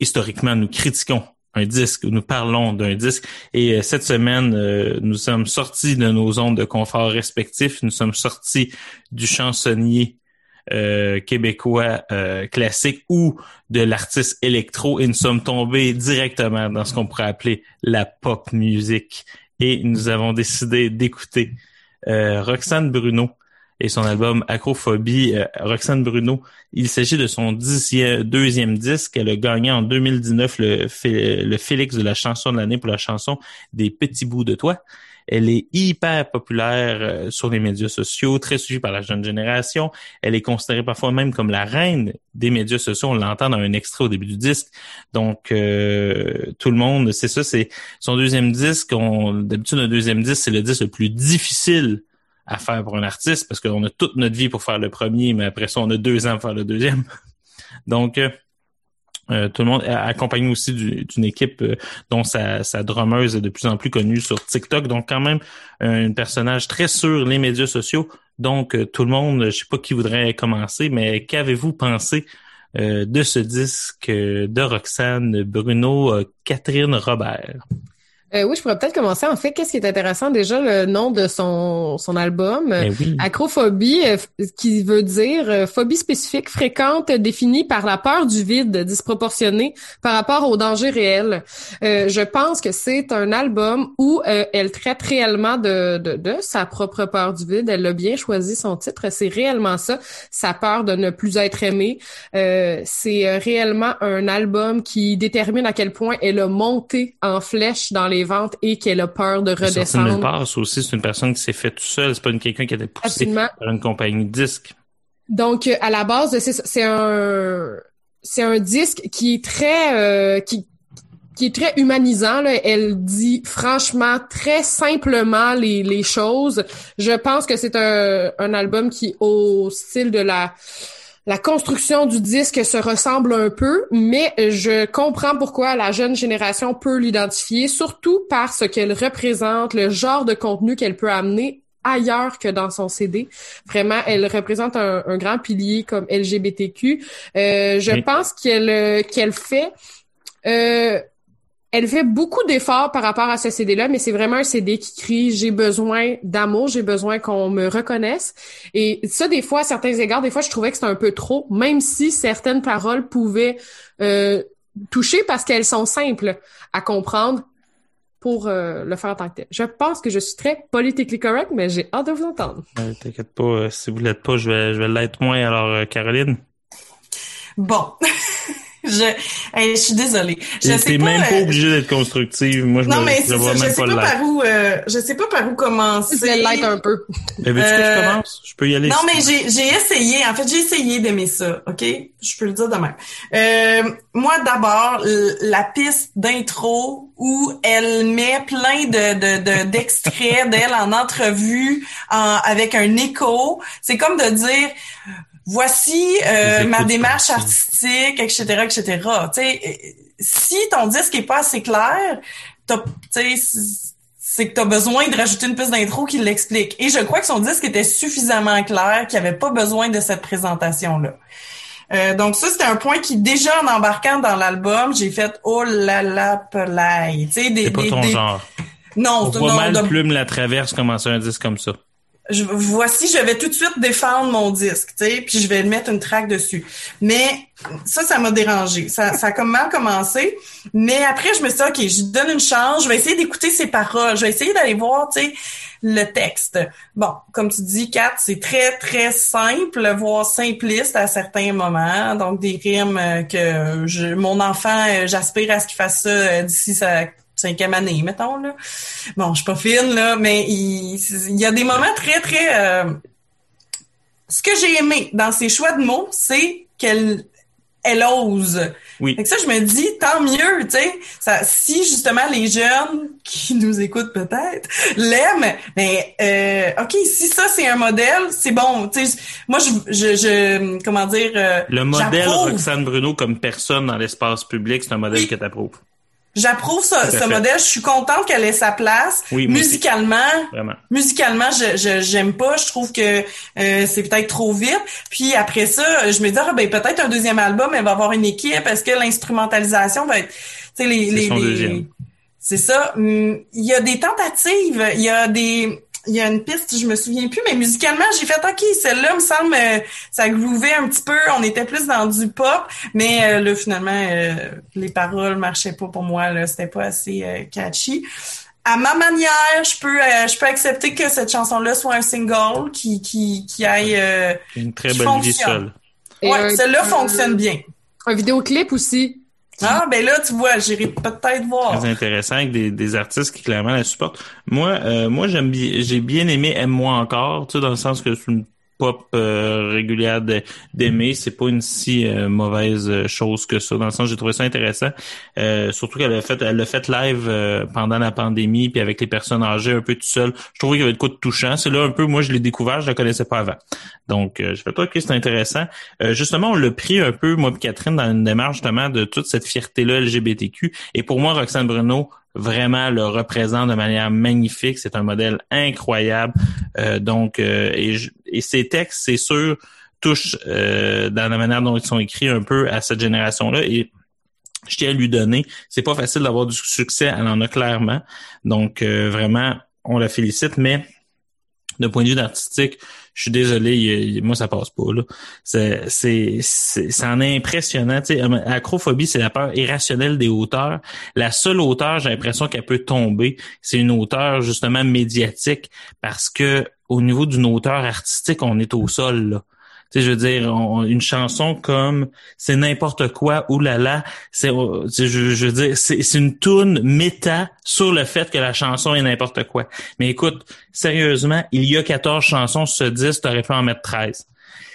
historiquement, nous critiquons un disque, nous parlons d'un disque. Et euh, cette semaine, euh, nous sommes sortis de nos zones de confort respectifs. Nous sommes sortis du chansonnier euh, québécois classique ou de l'artiste électro et nous sommes tombés directement dans ce qu'on pourrait appeler la pop music et nous avons décidé d'écouter Roxane Bruno et son album Acrophobie. Euh, Roxane Bruno, il s'agit de son deuxième disque. Elle a gagné en 2019 le, Fé- le Félix de la chanson de l'année pour la chanson Des petits bouts de toi. Elle est hyper populaire euh, sur les médias sociaux, très suivie par la jeune génération. Elle est considérée parfois même comme la reine des médias sociaux. On l'entend dans un extrait au début du disque. Donc, euh, tout le monde, c'est ça, c'est son deuxième disque. D'habitude, un deuxième disque, c'est le disque le plus difficile à faire pour un artiste parce qu'on a toute notre vie pour faire le premier, mais après ça, on a deux ans pour faire le deuxième. *laughs* Donc, euh, tout le monde accompagné aussi du- d'une équipe euh, dont sa, sa drummeuse est de plus en plus connue sur TikTok. Donc, quand même, un personnage très sur les médias sociaux. Donc, euh, tout le monde, je sais pas qui voudrait commencer, mais qu'avez-vous pensé de ce disque de Roxane Bruno, Catherine Robert? Euh, oui, je pourrais peut-être commencer. En fait, qu'est-ce qui est intéressant déjà le nom de son son album, Ben oui. Acrophobie, euh, qui veut dire euh, phobie spécifique fréquente définie par la peur du vide disproportionnée par rapport au danger réel. Euh, je pense que c'est un album où euh, elle traite réellement de, de de sa propre peur du vide. Elle a bien choisi son titre. C'est réellement ça, sa peur de ne plus être aimée. Euh, c'est réellement un album qui détermine à quel point elle a monté en flèche dans les ventes et qu'elle a peur de redescendre. part, ça aussi, c'est une personne qui s'est fait tout seul. C'est pas une quelqu'un qui a été poussé Absolument. par une compagnie de disques. Donc, euh, à la base, c'est c'est un, c'est un disque qui est très, euh, qui, qui est très humanisant. Là. Elle dit franchement très simplement les, les choses. Je pense que c'est un, un album qui, au style de la la construction du disque se ressemble un peu, mais je comprends pourquoi la jeune génération peut l'identifier, surtout par ce qu'elle représente, le genre de contenu qu'elle peut amener ailleurs que dans son CD. Vraiment, elle représente un, un grand pilier comme LGBTQ. Euh, je Oui. pense qu'elle euh, qu'elle fait euh, elle fait beaucoup d'efforts par rapport à ce CD-là, mais c'est vraiment un CD qui crie j'ai besoin d'amour, j'ai besoin qu'on me reconnaisse. Et ça, des fois, à certains égards, des fois, je trouvais que c'était un peu trop, même si certaines paroles pouvaient euh, toucher parce qu'elles sont simples à comprendre pour euh, le faire en tant que tel. Je pense que je suis très politically correct, mais j'ai hâte de vous entendre. Euh, T'inquiète pas, euh, si vous l'êtes pas, je vais, je vais l'être moins. Alors, euh, Caroline? Bon. *laughs* je, hey, je suis désolée. Je sais t'es même pas euh, obligé d'être constructive. Moi, je Non, me, mais je c'est vois ça. Je même sais pas pas par où, euh, je sais pas par où commencer. C'est light un peu. Eh, Veux-tu que je Euh, commence? Je peux y aller. Non, mais j'ai, j'ai essayé. En fait, j'ai essayé d'aimer ça. OK? Je peux le dire de même. Euh, moi, d'abord, la piste d'intro où elle met plein de, de, de- d'extraits d'elle en entrevue en, avec un écho. C'est comme de dire, voici euh, ma démarche artistique, etc., etc. Tu sais, euh, si ton disque est pas assez clair, c'est que tu as besoin de rajouter une piste d'intro qui l'explique. Et je crois que son disque était suffisamment clair qu'il n'y avait pas besoin de cette présentation-là. Euh, donc ça, c'était un point qui, déjà en embarquant dans l'album, j'ai fait « Oh là là, pelaille! ». C'est pas ton des- genre. Non, On voit non, mal de- Plume la traverse commencer un disque comme ça. Je- voici, je vais tout de suite défendre mon disque, tu sais, puis je vais mettre une track dessus. Mais ça, ça m'a dérangé. Ça, ça a mal commencé. Mais après, je me suis dit, OK, je donne une chance. Je vais essayer d'écouter ses paroles. Je vais essayer d'aller voir, tu le texte. Bon, comme tu dis, Kat, c'est très, très simple, voire simpliste à certains moments. Donc, des rimes euh, que je, mon enfant, euh, j'aspire à ce qu'il fasse ça euh, d'ici sa cinquième année, mettons, là. Bon, je suis pas fine, là, mais il, il y a des moments très, très... euh, Ce que j'ai aimé dans ses choix de mots, c'est qu'elle elle ose. Oui. Fait que ça, je me dis, tant mieux, tu sais. Ça, si justement les jeunes qui nous écoutent peut-être l'aiment, mais euh, ok, si ça c'est un modèle, c'est bon. Tu sais, moi je, je, je, comment dire, euh, Le modèle. Roxane Bruno comme personne dans l'espace public, c'est un modèle Oui. que t'approuves. J'approuve ce, ce modèle. Je suis contente qu'elle ait sa place. Oui. Musicalement, Vraiment. musicalement, je je- j'aime pas. Je trouve que euh, c'est peut-être trop vite. Puis après ça, je me dis ah, ben peut-être un deuxième album, elle va avoir une équipe. Est-ce que l'instrumentalisation va être, tu sais les C'est les, c'est ça. Hum, Il y a des tentatives. Il y a des il y a une piste, je me souviens plus, mais musicalement, j'ai fait OK, celle-là me semble euh, ça grouvait un petit peu, on était plus dans du pop, mais euh, là finalement euh, les paroles marchaient pas pour moi là, c'était pas assez euh, catchy. À ma manière, je peux euh, je peux accepter que cette chanson-là soit un single qui qui qui aille euh, Une très Qui bonne vie seule. Ouais, celle-là fonctionne bien. Un vidéoclip aussi. Ah ben là tu vois, j'irai peut-être voir. Très intéressant avec des, des artistes qui clairement la supportent. Moi, euh, moi j'aime bien, j'ai bien aimé Aime-moi encore, tu sais, dans le sens que c'est une pop euh, régulière d'aimer, c'est pas une si euh, mauvaise euh, chose que ça. Dans le sens, j'ai trouvé ça intéressant, Euh, surtout qu'elle a fait, elle fait live pendant la pandémie, puis avec les personnes âgées un peu tout seul. Je trouvais qu'il y avait de quoi de touchant. C'est là un peu, moi je l'ai découvert, je la connaissais pas avant. Donc, je fais pas ok, c'est intéressant. Justement, on l'a pris un peu, moi et Catherine, dans une démarche justement de toute cette fierté-là LGBTQ. Et pour moi, Roxane Bruno vraiment le représente de manière magnifique. C'est un modèle incroyable. Donc, et, je- et ses textes, c'est sûr, touchent euh, dans la manière dont ils sont écrits un peu à cette génération-là. Et je tiens à lui donner. C'est pas facile d'avoir du succès, elle en a clairement. Donc, euh, vraiment, on la félicite, mais de point de vue artistique, je suis désolé, moi ça passe pas là. C'est c'est c'est en est impressionnant. Tu sais, acrophobie, c'est la peur irrationnelle des hauteurs. La seule hauteur, j'ai l'impression qu'elle peut tomber, c'est une hauteur justement médiatique parce que au niveau d'une hauteur artistique, on est au sol là. Tu sais, je veux dire, une chanson comme c'est n'importe quoi, oulala, c'est, sais, je, je veux dire, c'est, une toune méta sur le fait que la chanson est n'importe quoi. Mais écoute, sérieusement, il y a 14 chansons sur ce disque, t'aurais pu en mettre 13.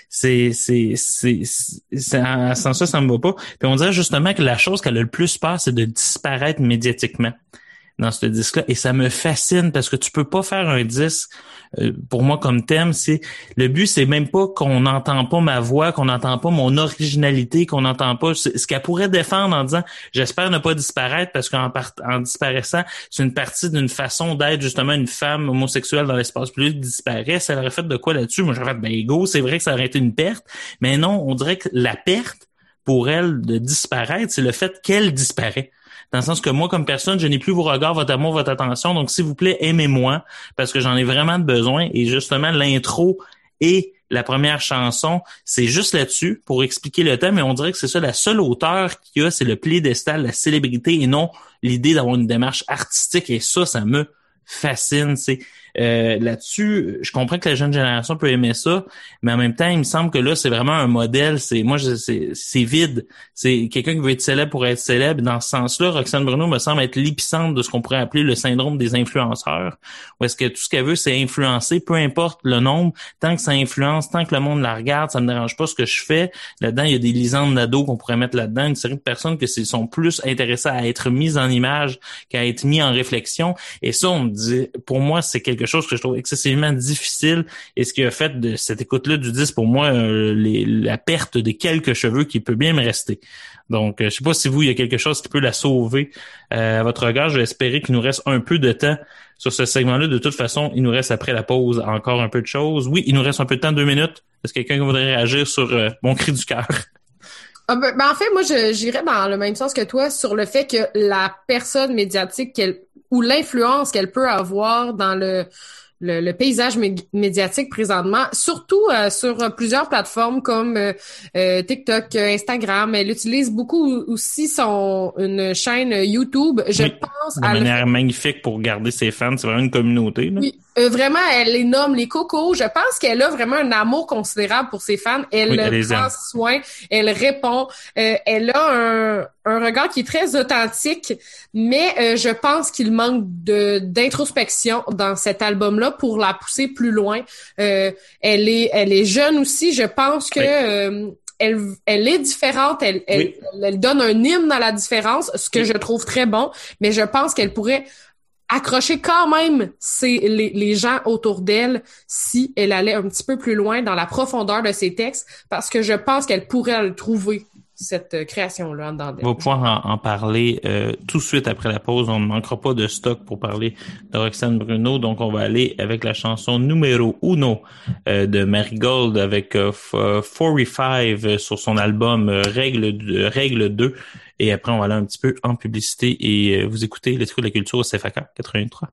C'est, c'est, c'est, c'est, c'est- sans ça, ça me va pas. Puis on dirait justement que la chose qu'elle a le plus peur, c'est de disparaître médiatiquement dans ce disque-là. Et ça me fascine parce que tu peux pas faire un disque, euh, pour moi, comme thème, c'est, le but, c'est même pas qu'on n'entend pas ma voix, qu'on n'entend pas mon originalité, qu'on n'entend pas ce qu'elle pourrait défendre en disant, j'espère ne pas disparaître parce qu'en part- en disparaissant, c'est une partie d'une façon d'être justement une femme homosexuelle dans l'espace public disparaît. Ça aurait fait de quoi là-dessus? Moi, j'aurais fait, ben, go, c'est vrai que ça aurait été une perte. Mais non, on dirait que la perte, pour elle, de disparaître, c'est le fait qu'elle disparaît. Dans le sens que moi, comme personne, je n'ai plus vos regards, votre amour, votre attention. Donc, s'il vous plaît, aimez-moi parce que j'en ai vraiment besoin. Et justement, l'intro et la première chanson, c'est juste là-dessus pour expliquer le thème. Et on dirait que c'est ça, la seule auteur qu'il y a, c'est le piédestal, la célébrité et non l'idée d'avoir une démarche artistique. Et ça, ça me fascine. C'est euh, là-dessus, je comprends que la jeune génération peut aimer ça, mais en même temps, il me semble que là, c'est vraiment un modèle. C'est moi, c'est vide. C'est quelqu'un qui veut être célèbre pour être célèbre. Dans ce sens-là, Roxane Bruno me semble être l'épicentre de ce qu'on pourrait appeler le syndrome des influenceurs, où est-ce que tout ce qu'elle veut, c'est influencer, peu importe le nombre, tant que ça influence, tant que le monde la regarde, ça me dérange pas ce que je fais. Là-dedans, il y a des lisandes d'ados qu'on pourrait mettre là-dedans, une série de personnes que sont plus intéressées à être mises en image qu'à être mis en réflexion. Et ça, on me dit, pour moi, c'est quelque chose que je trouve excessivement difficile. Et ce qui a fait de cette écoute-là du 10, pour moi, euh, la perte de quelques cheveux qui peut bien me rester. Donc, euh, je sais pas si vous, il y a quelque chose qui peut la sauver. Euh, à votre regard, je vais espérer qu'il nous reste un peu de temps sur ce segment-là. De toute façon, il nous reste après la pause encore un peu de choses. Oui, il nous reste un peu de temps, deux minutes. Est-ce que quelqu'un voudrait réagir sur euh, mon cri du cœur? Ah, ben, ben, en fait, moi, j'irais dans le même sens que toi sur le fait que la personne médiatique qu'elle ou l'influence qu'elle peut avoir dans le le, le paysage mé- médiatique présentement, surtout euh, sur euh, plusieurs plateformes comme euh, euh, TikTok, euh, Instagram. Elle utilise beaucoup aussi son une chaîne YouTube. Je Oui, pense De à le manière magnifique pour garder ses fans. C'est vraiment une communauté. là. oui, vraiment, elle les nomme les cocos. Je pense qu'elle a vraiment un amour considérable pour ses fans. Elle Oui, elle prend soin, elle répond. Euh, elle a un, un regard qui est très authentique, mais euh, je pense qu'il manque de d'introspection dans cet album-là pour la pousser plus loin. Euh, elle est elle est jeune aussi. Je pense que Oui. euh, elle, elle est différente, elle, elle, Oui. elle- elle donne un hymne à la différence, ce que Oui. je trouve très bon, mais je pense qu'elle pourrait accrocher quand même ses, les, les gens autour d'elle si elle allait un petit peu plus loin dans la profondeur de ses textes, parce que je pense qu'elle pourrait le trouver, cette euh, création-là, d'elle. On va pouvoir en, parler euh, tout de suite après la pause. On ne manquera pas de stock pour parler de Roxane Bruno. Donc, on va aller avec la chanson numéro uno euh, de Marigold avec euh, F- 45 euh, sur son album euh, Règle, euh, Règle 2. Et après, on va aller un petit peu en publicité et euh, vous écoutez les trucs de la culture au CFAK 83.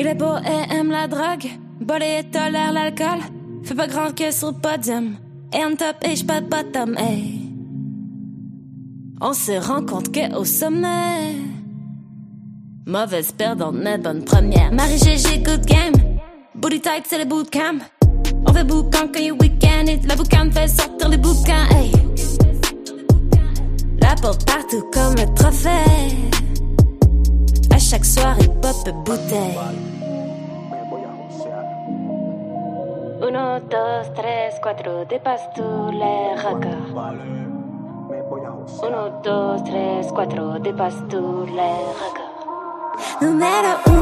Il est beau et aime la drogue, bolé et tolère l'alcool. Fait pas grand que sur le podium. Et on top et pas de bottom, hey. On se rend compte que au sommet. Mauvaise perdante, mais bonne première. Marie GG, good game. Booty tight, c'est le bootcamp. On fait boucan quand il week-end. La boucan fait sortir les bouquins, hey. La porte partout comme le trophée. À chaque soirée, pop bouteille. 1, 2, 3, 4, dépasse tous les records. 1, 2, 3, 4, dépasse tous les records. Número 1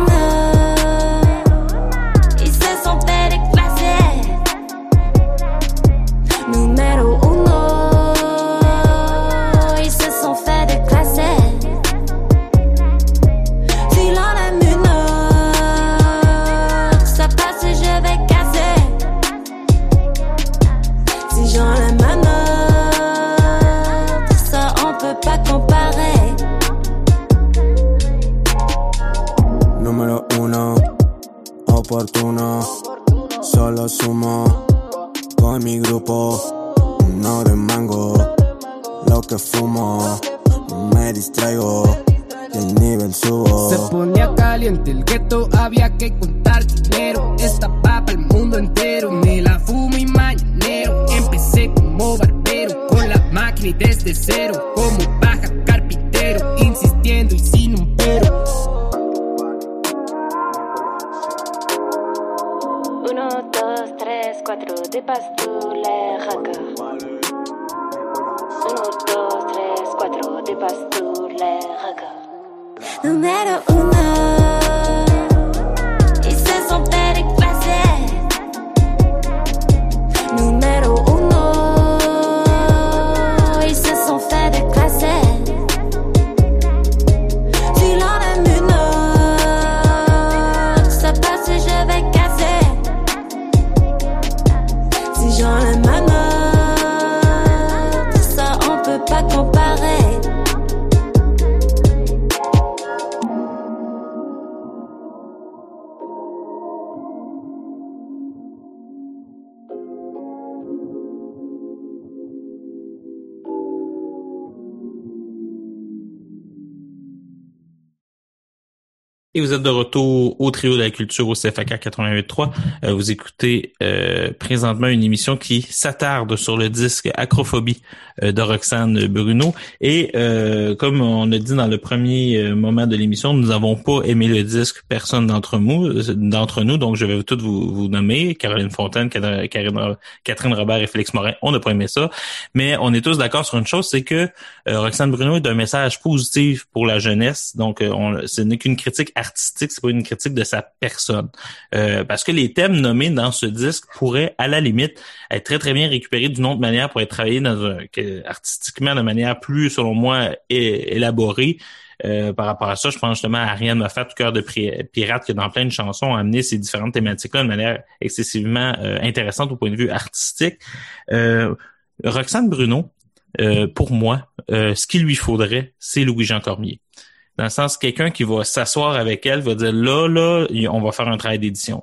y se son déclassés. Número 1 Solo sumo con mi grupo. No de mango, lo que fumo. Me distraigo, el nivel subo. Se ponía caliente el gueto, había que contar dinero. Esta papa el mundo entero, me la fumo y mañanero. Empecé como barbero, con la máquina y desde cero. Como baja carpintero, insistiendo y sin un pero. 2, 3, 4, dépasse tous les records. 1, 2, 3, 4. Número uno. Et vous êtes de retour au trio de la culture au CFAK 88.3. Euh, vous écoutez euh, présentement une émission qui s'attarde sur le disque Acrophobie euh, de Roxane Bruno. Et euh, comme on a dit dans le premier euh, moment de l'émission, nous n'avons pas aimé le disque, personne d'entre nous, d'entre nous. Donc je vais toutes vous, vous nommer Caroline Fontaine, Catherine, Robert et Félix Morin. On n'a pas aimé ça, mais on est tous d'accord sur une chose, c'est que Roxane Bruno est un message positif pour la jeunesse. Donc on, ce n'est qu'une critique artistique, c'est pas une critique de sa personne. Euh, parce que les thèmes nommés dans ce disque pourraient, à la limite, être très très bien récupérés d'une autre manière pour être travaillés dans un, artistiquement de manière plus, selon moi, élaborée. Euh, par rapport à ça, je pense justement à Ariane Moffat, cœur de pirate, qui dans plein de chansons a amené ces différentes thématiques-là de manière excessivement euh, intéressante au point de vue artistique. Roxane Bruno, pour moi, ce qu'il lui faudrait, c'est Louis-Jean Cormier. Dans le sens, quelqu'un qui va s'asseoir avec elle va dire là, là, on va faire un travail d'édition.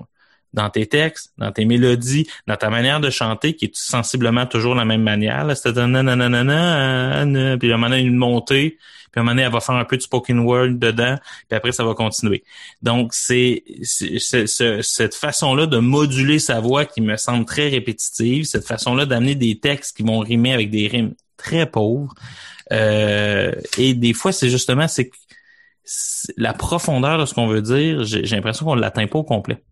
Dans tes textes, dans tes mélodies, dans ta manière de chanter, qui est sensiblement toujours la même manière. C'est-à-dire nanana, puis à un moment donné, une montée, puis à un moment donné, elle va faire un peu de spoken word dedans, puis après, ça va continuer. Donc, c'est cette façon-là de moduler sa voix qui me semble très répétitive, cette façon-là d'amener des textes qui vont rimer avec des rimes très pauvres. Euh, et des fois, c'est justement, c'est la profondeur de ce qu'on veut dire, j'ai l'impression qu'on ne l'atteint pas au complet.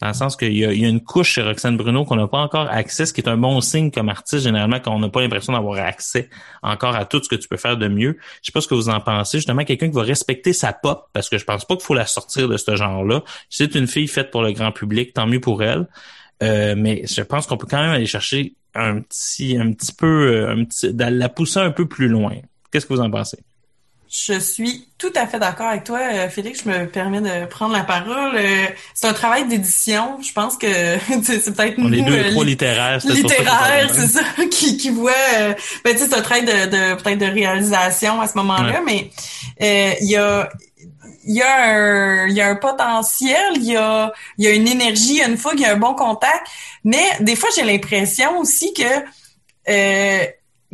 Dans le sens qu'il y, a, une couche chez Roxane Bruno qu'on n'a pas encore accès, ce qui est un bon signe comme artiste, généralement, quand on n'a pas l'impression d'avoir accès encore à tout ce que tu peux faire de mieux. Je sais pas ce que vous en pensez. Justement, quelqu'un qui va respecter sa pop, parce que je pense pas qu'il faut la sortir de ce genre-là. C'est une fille faite pour le grand public, tant mieux pour elle. Euh, mais je pense qu'on peut quand même aller chercher un petit, un petit peu, euh, un petit, la pousser un peu plus loin. Qu'est-ce que vous en pensez? Je suis tout à fait d'accord avec toi, euh, Félix. Je me permets de prendre la parole. Euh, c'est un travail d'édition. Je pense que *laughs* c'est peut-être On est deux, euh, trois littéraires. Littéraires, c'est ça, *laughs* qui, qui voient. ben, tu sais, c'est un travail de, de peut-être de réalisation à ce moment-là, mais il y a il y a un il y a un potentiel, il y a il y a une énergie, il y a une fougue, il y a un bon contact, mais des fois j'ai l'impression aussi que euh,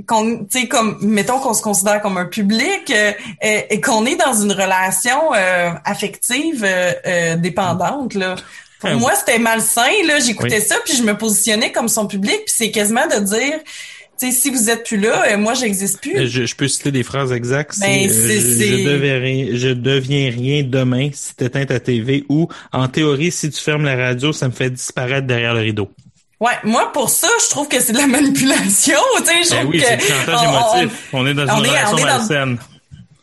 qu'on tu sais comme mettons qu'on se considère comme un public euh, et, qu'on est dans une relation euh, affective euh, dépendante là. Pour moi c'était malsain là. J'écoutais ça puis je me positionnais comme son public puis c'est quasiment de dire tu sais si vous êtes plus là moi j'existe plus. Je, peux citer des phrases exactes ben, je, je, deviens, je deviens rien demain si tu éteins ta TV ou en théorie si tu fermes la radio ça me fait disparaître derrière le rideau Ouais, moi pour ça, je trouve que c'est de la *laughs* manipulation, tu sais, je ben trouve oui, que c'est chantage émotif. On, est dans une relation malsaine.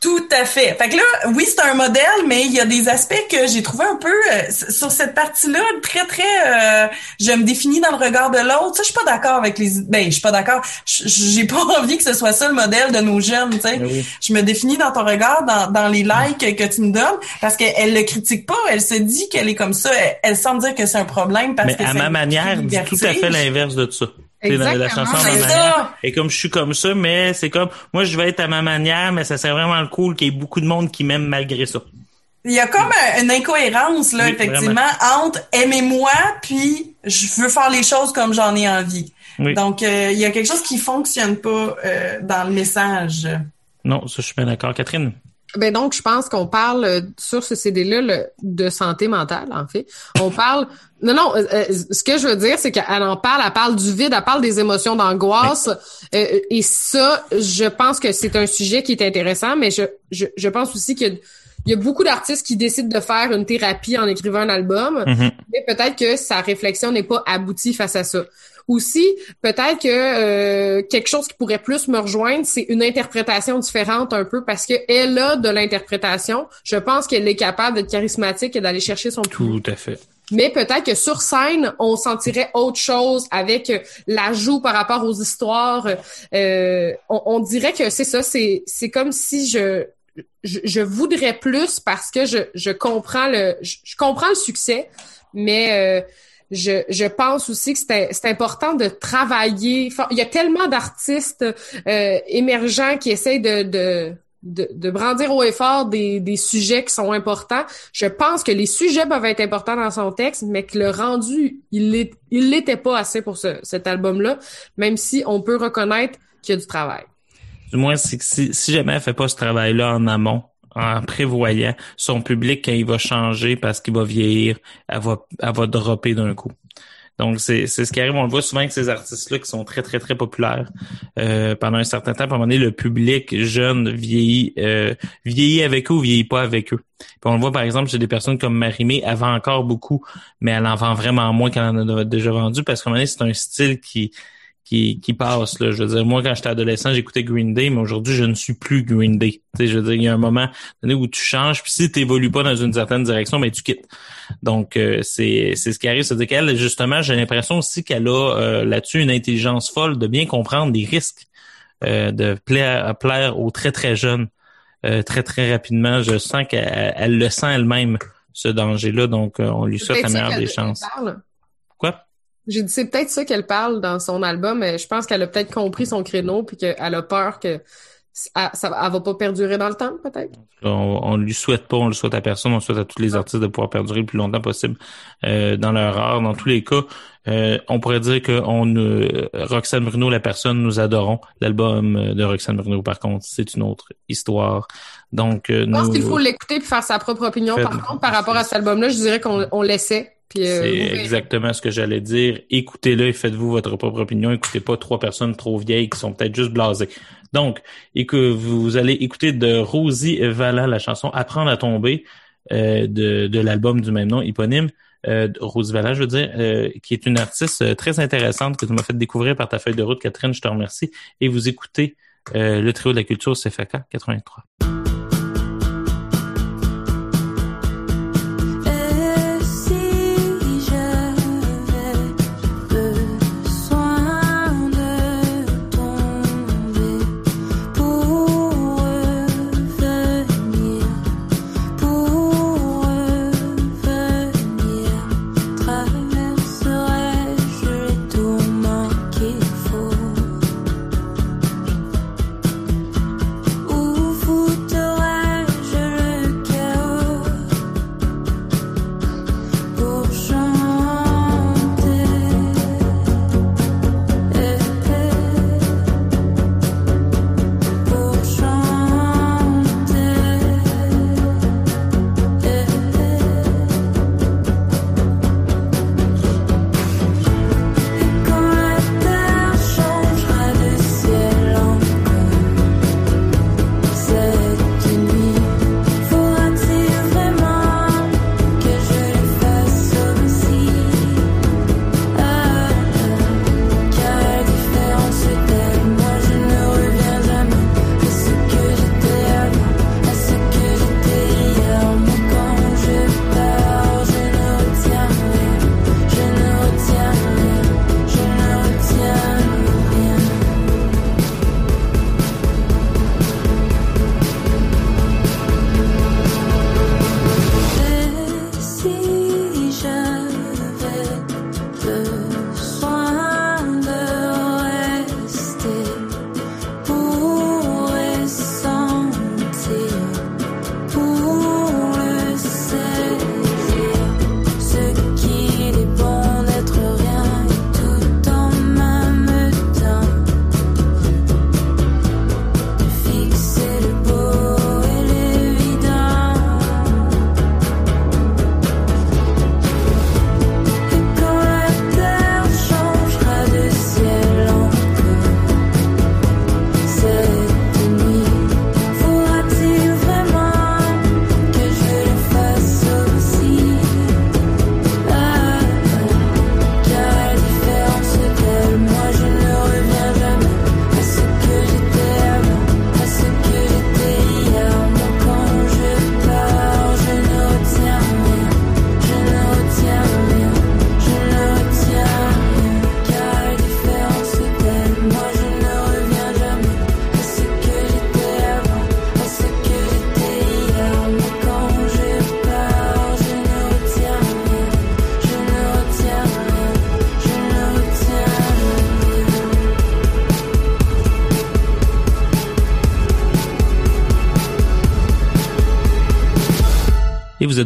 Tout à fait. Fait que là, oui, c'est un modèle, mais il y a des aspects que j'ai trouvé un peu euh, sur cette partie-là très très. Euh, je me définis dans le regard de l'autre. Ça, je suis pas d'accord avec les. Ben, je suis pas d'accord. J'ai pas *laughs* envie que ce soit ça le modèle de nos jeunes. Tu sais, ben je me définis dans ton regard, dans, dans les likes que tu me donnes, parce qu'elle le critique pas. Elle se dit qu'elle est comme ça. Elle, elle semble dire que c'est un problème parce mais que à ma manière, dit tout à fait l'inverse de ça. Exactement, la, chanson à ma manière. Et comme je suis comme ça, mais c'est comme moi je vais être à ma manière, mais ça serait vraiment cool qu'il y ait beaucoup de monde qui m'aime malgré ça. Il y a comme une incohérence là, effectivement, entre aimez-moi puis je veux faire les choses comme j'en ai envie. Donc euh, il y a quelque chose qui fonctionne pas euh, dans le message. Non, ça je suis bien d'accord, Catherine? Ben donc, je pense qu'on parle euh, sur ce CD-là de santé mentale, en fait. On *laughs* parle. Non, non. Euh, euh, ce que je veux dire, c'est qu'elle en parle. Elle parle du vide. Elle parle des émotions d'angoisse. et ça, je pense que c'est un sujet qui est intéressant. Mais je, je, je pense aussi qu'il y a beaucoup d'artistes qui décident de faire une thérapie en écrivant un album, mm-hmm. mais peut-être que sa réflexion n'est pas aboutie face à ça. Aussi, peut-être que euh, quelque chose qui pourrait plus me rejoindre, c'est une interprétation différente un peu parce qu'elle a de l'interprétation. Je pense qu'elle est capable d'être charismatique et d'aller chercher son Tout à fait. Mais peut-être que sur scène, on sentirait autre chose avec l'ajout par rapport aux histoires. Euh, on, dirait que c'est ça, c'est c'est comme si je, je, voudrais plus parce que je, je comprends le je, comprends le succès, mais euh, je, je pense aussi que c'est important de travailler. Il y a tellement d'artistes euh, émergents qui essayent de, de, de, de, brandir au effort des, des sujets qui sont importants. Je pense que les sujets peuvent être importants dans son texte, mais que le rendu, il il l'était pas assez pour ce, cet album-là, même si on peut reconnaître qu'il y a du travail. Du moins, que si, si jamais elle fait pas ce travail-là en amont, en prévoyant son public quand il va changer parce qu'il va vieillir, elle va, elle va dropper d'un coup. Donc, c'est ce qui arrive. On le voit souvent avec ces artistes-là qui sont très, très, très populaires euh, pendant un certain temps. À un moment donné, le public jeune vieillit, euh, vieillit avec eux ou vieillit pas avec eux. Puis on le voit, par exemple, chez des personnes comme Marimé, elle vend encore beaucoup, mais elle en vend vraiment moins qu'elle en a déjà vendu parce qu'à un moment donné, c'est un style qui qui, qui passe. Là. Je veux dire, moi, quand j'étais adolescent, j'écoutais Green Day, mais aujourd'hui, je ne suis plus Green Day. Tu sais, je veux dire, il y a un moment donné où tu changes, puis si tu n'évolues pas dans une certaine direction, ben tu quittes. Donc, euh, c'est c'est ce qui arrive. C'est-à-dire qu'elle, justement, j'ai l'impression aussi qu'elle a euh, là-dessus une intelligence folle de bien comprendre les risques euh, de plaire, plaire aux très, très jeunes très, très rapidement. Je sens qu'elle elle le sent elle-même, ce danger-là. Donc, on lui souhaite la meilleure des chances. Quoi? J'ai dit c'est peut-être ça qu'elle parle dans son album, mais je pense qu'elle a peut-être compris son créneau puis qu'elle a peur que ça, ça elle va pas perdurer dans le temps, peut-être. On, on lui souhaite pas, on le souhaite à personne, on souhaite à tous les artistes de pouvoir perdurer le plus longtemps possible euh, dans leur art. Dans tous les cas, euh, on pourrait dire que on, euh, Roxane Bruno, la personne, nous adorons. L'album de Roxane Bruno, par contre, c'est une autre histoire. Donc, je pense qu'il faut l'écouter puis faire sa propre opinion. Par contre, par rapport à cet album-là, je dirais qu'on on laissait euh, c'est exactement ce que j'allais dire. Écoutez-le et faites-vous votre propre opinion. Écoutez pas trois personnes trop vieilles qui sont peut-être juste blasées. Donc, et que vous allez écouter de Rosie Valla la chanson Apprendre à tomber euh, de, de l'album du même nom, éponyme. Euh, Rosie Valla, je veux dire, euh, qui est une artiste euh, très intéressante que tu m'as fait découvrir par ta feuille de route, Catherine, je te remercie. Et vous écoutez le trio de la culture CFK 83.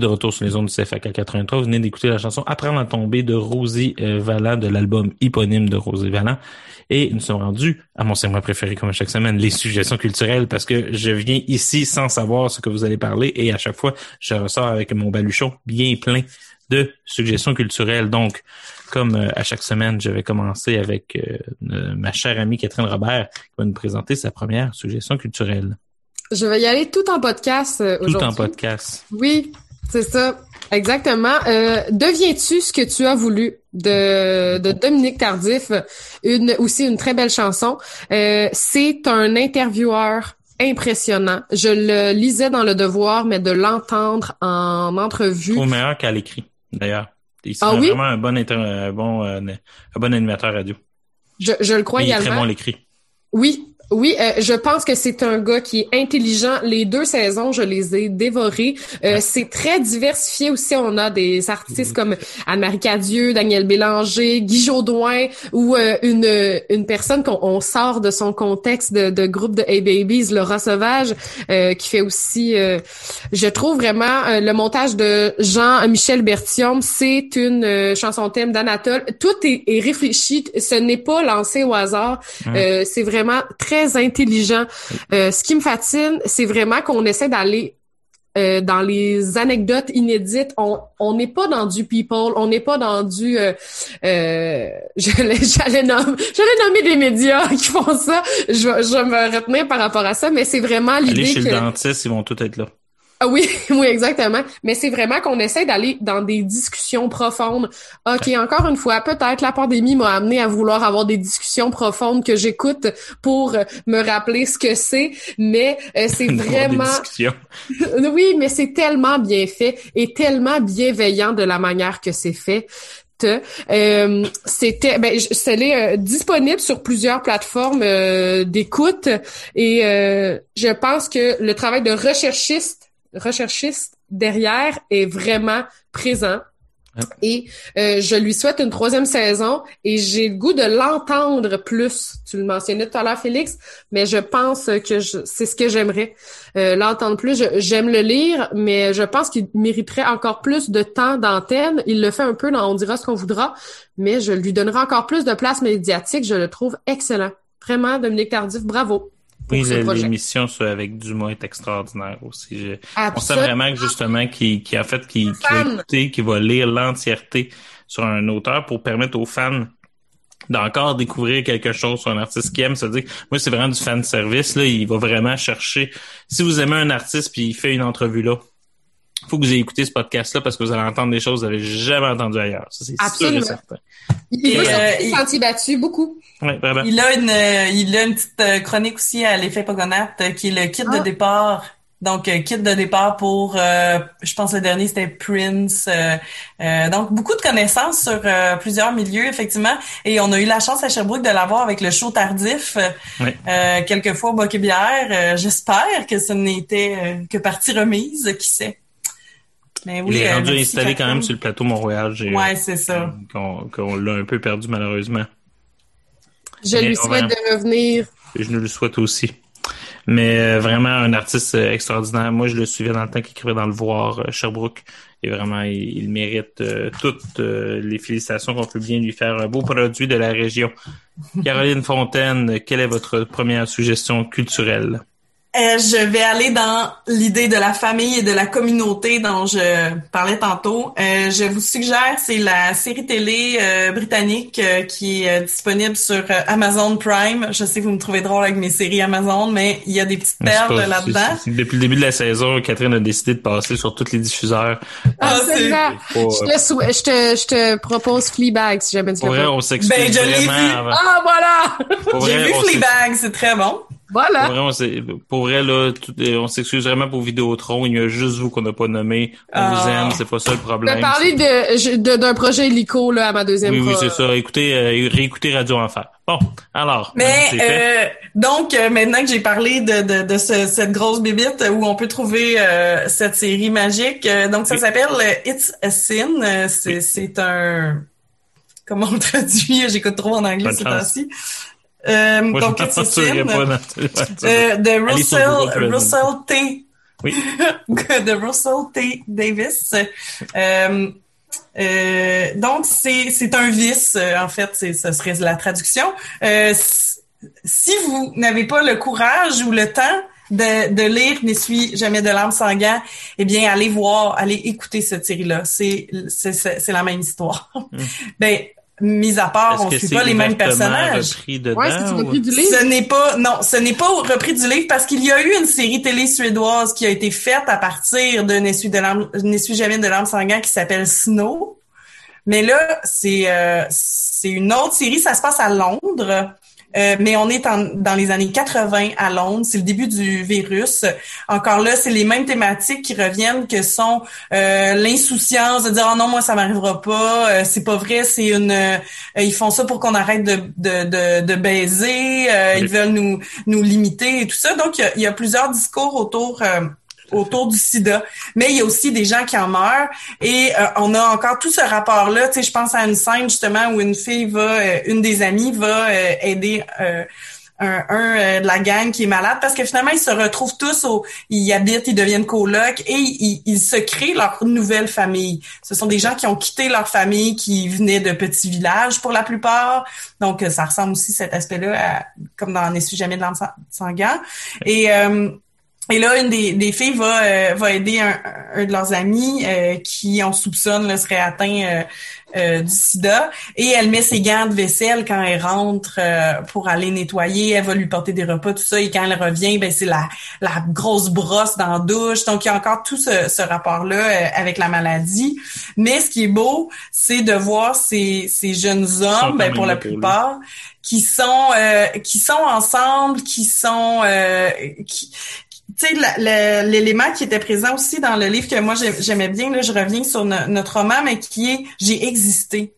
De retour sur les ondes du CFAK 83. Vous venez d'écouter la chanson Apprendre à tomber de Rosie euh, Vallant de l'album éponyme de Rosie Vallant. Et nous sommes rendus à mon segment préféré comme chaque semaine, les suggestions culturelles, parce que je viens ici sans savoir ce que vous allez parler et à chaque fois, je ressors avec mon baluchon bien plein de suggestions culturelles. Donc, comme euh, à chaque semaine, je vais commencer avec euh, ma chère amie Catherine Robert qui va nous présenter sa première suggestion culturelle. Je vais y aller tout en podcast euh, Tout en podcast. Oui, c'est ça. Exactement. Euh, Deviens-tu ce que tu as voulu de, de Dominique Tardif, une aussi une très belle chanson. Euh, c'est un intervieweur impressionnant. Je le lisais dans le devoir, mais de l'entendre en entrevue. Au meilleur qu'à l'écrit, d'ailleurs. Il Ah oui? vraiment un bon, un bon, euh, un bon animateur radio. Je, je le crois il est également. très bon l'écrit. Oui, oui, euh, je pense que c'est un gars qui est intelligent. Les deux saisons, je les ai dévorées. Euh, c'est très diversifié aussi. On a des artistes comme Anne-Marie Cadieux, Daniel Bélanger, Guy Jodoin ou euh, une, une personne qu'on on sort de son contexte de, de groupe de Hey Babies, Laura Sauvage, euh, qui fait aussi, euh, je trouve vraiment, euh, le montage de Jean-Michel Bertium, c'est une chanson thème d'Anatole. Tout est, est réfléchi. Ce n'est pas lancé au hasard. C'est vraiment très intelligent. Euh, ce qui me fascine, c'est vraiment qu'on essaie d'aller euh, dans les anecdotes inédites. On on n'est pas dans du people, on n'est pas dans du euh, euh, *laughs* j'allais j'allais nommer j'allais nommer des médias qui font ça. Je vais je me retenir par rapport à ça, mais c'est vraiment Allez l'idée chez que le dentiste, ils vont tous être là. Ah oui, *laughs* oui, exactement. Mais c'est vraiment qu'on essaie d'aller dans des discussions profondes. OK, encore une fois, peut-être la pandémie m'a amené à vouloir avoir des discussions profondes que j'écoute pour euh, me rappeler ce que c'est, mais euh, c'est *laughs* vraiment... *laughs* oui, mais c'est tellement bien fait et tellement bienveillant de la manière que c'est fait. Euh, c'était ben c'est euh, disponible sur plusieurs plateformes euh, d'écoute et euh, je pense que le travail de recherchiste recherchiste derrière est vraiment présent et euh, je lui souhaite une troisième saison et j'ai le goût de l'entendre plus. Tu le mentionnais tout à l'heure, Félix, mais je pense que je, c'est ce que j'aimerais, euh, l'entendre plus. Je- J'aime le lire, mais je pense qu'il mériterait encore plus de temps d'antenne. Il le fait un peu dans On dira ce qu'on voudra, mais je lui donnerai encore plus de place médiatique. Je le trouve excellent. Vraiment, Dominique Tardif, bravo. Oui, l'émission avec Dumas est extraordinaire aussi. Je- on sent Absolument. vraiment que justement qu'il qui en fait qui qui va écouter, qui va lire l'entièreté sur un auteur pour permettre aux fans d'encore découvrir quelque chose sur un artiste qui aime. Se dire moi c'est vraiment du fan service là. Il va vraiment chercher. Si vous aimez un artiste puis il fait une entrevue là faut que vous ayez écouté ce podcast là parce que vous allez entendre des choses que vous n'avez jamais entendues ailleurs ça c'est sûr et Absolument. certain Il Et, euh, il- battus, beaucoup. ouais, vraiment. Il a une, euh, il a une petite euh, chronique aussi à l'effet Pogonat euh, qui est le kit Ah. de départ. Donc, kit de départ pour, euh, je pense le dernier c'était Prince. euh, euh, donc, beaucoup de connaissances sur euh, plusieurs milieux, effectivement. Et on a eu la chance à Sherbrooke de l'avoir avec le show tardif, euh, euh, quelquefois au Boc et Bière. Euh, J'espère que ce n'était euh, que partie remise, qui sait. Mais oui, il est euh, rendu installé quand même sur le plateau Mont-Royal j'ai- Ouais, c'est ça. qu'on qu'on l'a un peu perdu malheureusement Je Mais lui souhaite va- de revenir. Je nous le souhaite aussi. Mais euh, vraiment un artiste euh, extraordinaire. Moi, je le suivais dans le temps qu'il écrivait dans le Voir euh, Sherbrooke. Et vraiment, il, il mérite euh, toutes euh, les félicitations qu'on peut bien lui faire. Un beau produit de la région. Caroline Fontaine, quelle est votre première suggestion culturelle? Euh, je vais aller dans l'idée de la famille et de la communauté dont je parlais tantôt. Euh, je vous suggère, c'est la série télé euh, britannique euh, qui est euh, disponible sur euh, Amazon Prime. Je sais que vous me trouvez drôle avec mes séries Amazon, mais il y a des petites perles pas- là-dedans. Depuis le début de la saison, Catherine a décidé de passer sur tous les diffuseurs. Ah, c'est- faut, Je te, sou- je, te, je te propose Fleabag si jamais tu Pour l'as vrai, pas. on s'excuse Ben, je l'ai vu. avant. Ah, voilà! Pour J'ai vu Fleabag, c'est très bon. Pour Voilà. vrai, on, pour vrai, là, tout- euh, on s'excuse vraiment pour Vidéotron. Il y a juste vous qu'on n'a pas nommé. On Ah. vous aime, c'est pas ça le Je problème. vais parler de, je- de- d'un projet hélico là, à ma deuxième Oui, oui, c'est ça. Écoutez, euh, réécoutez Radio Enfer. Bon, alors. Mais c'est fait. euh, donc euh, maintenant que j'ai parlé de, de, de ce- cette grosse bébite où on peut trouver euh, cette série magique, euh, donc ça Oui. s'appelle euh, It's a Sin. Euh, c'est c'est un comment on traduit? *laughs* J'écoute trop en anglais ces temps-ci. Euh, Moi, je donc ne Sin pas *laughs* euh, de Russell. Russell T. Oui. *laughs* de Russell T. Davis. Euh, euh, donc, c'est, c'est un vice, euh, en fait, ce serait la traduction. Euh, si vous n'avez pas le courage ou le temps de, de lire N'essuie jamais de larmes sanguin, eh bien, allez voir, allez écouter cette série-là. C'est, c'est, c'est c'est la même histoire. ben, mis à part, on ne suit pas les mêmes personnages. repris dedans? Ouais, c'est ou- repris du livre. Ce n'est pas, non, ce n'est pas repris du livre parce qu'il y a eu une série télé suédoise qui a été faite à partir de N'essuie de larmes, N'essuie jamais de larmes sanguin qui s'appelle Snow. Mais là, c'est, euh, c'est une autre série, ça se passe à Londres. Euh, mais on est en- dans les années 80 à Londres, c'est le début du virus. Encore là, c'est les mêmes thématiques qui reviennent que sont euh, l'insouciance de dire oh non moi ça m'arrivera pas, euh, c'est pas vrai, c'est une euh, ils font ça pour qu'on arrête de de, de, de baiser, euh, ils veulent nous nous limiter et tout ça. Donc il y y a plusieurs discours autour euh, autour du sida, mais il y a aussi des gens qui en meurent. Et euh, on a encore tout ce rapport là, tu sais je pense à une scène justement où une fille va euh, une des amies va euh, aider euh, un, un euh, de la gang qui est malade parce que finalement ils se retrouvent tous au ils habitent ils deviennent colocs et ils, ils se créent leur nouvelle famille. Ce sont des gens qui ont quitté leur famille qui venaient de petits villages pour la plupart. Donc euh, ça ressemble aussi cet aspect là comme dans N'essuie jamais de larmes sang- sanguin. Et euh, et là, une des, des filles va, euh, va aider un, un de leurs amis euh, qui, on soupçonne, là, serait atteint euh, euh, du sida. Et elle met ses gants de vaisselle quand elle rentre euh, pour aller nettoyer. Elle va lui porter des repas, tout ça. Et quand elle revient, ben c'est la, la grosse brosse dans la douche. Donc, il y a encore tout ce, ce rapport-là euh, avec la maladie. Mais ce qui est beau, c'est de voir ces, ces jeunes hommes, ben, pour la plupart, qui sont euh, qui sont ensemble, qui sont euh, qui, tu sais, l'élément qui était présent aussi dans le livre que moi j'ai- j'aimais bien, là, je reviens sur no- notre roman, mais qui est J'ai existé.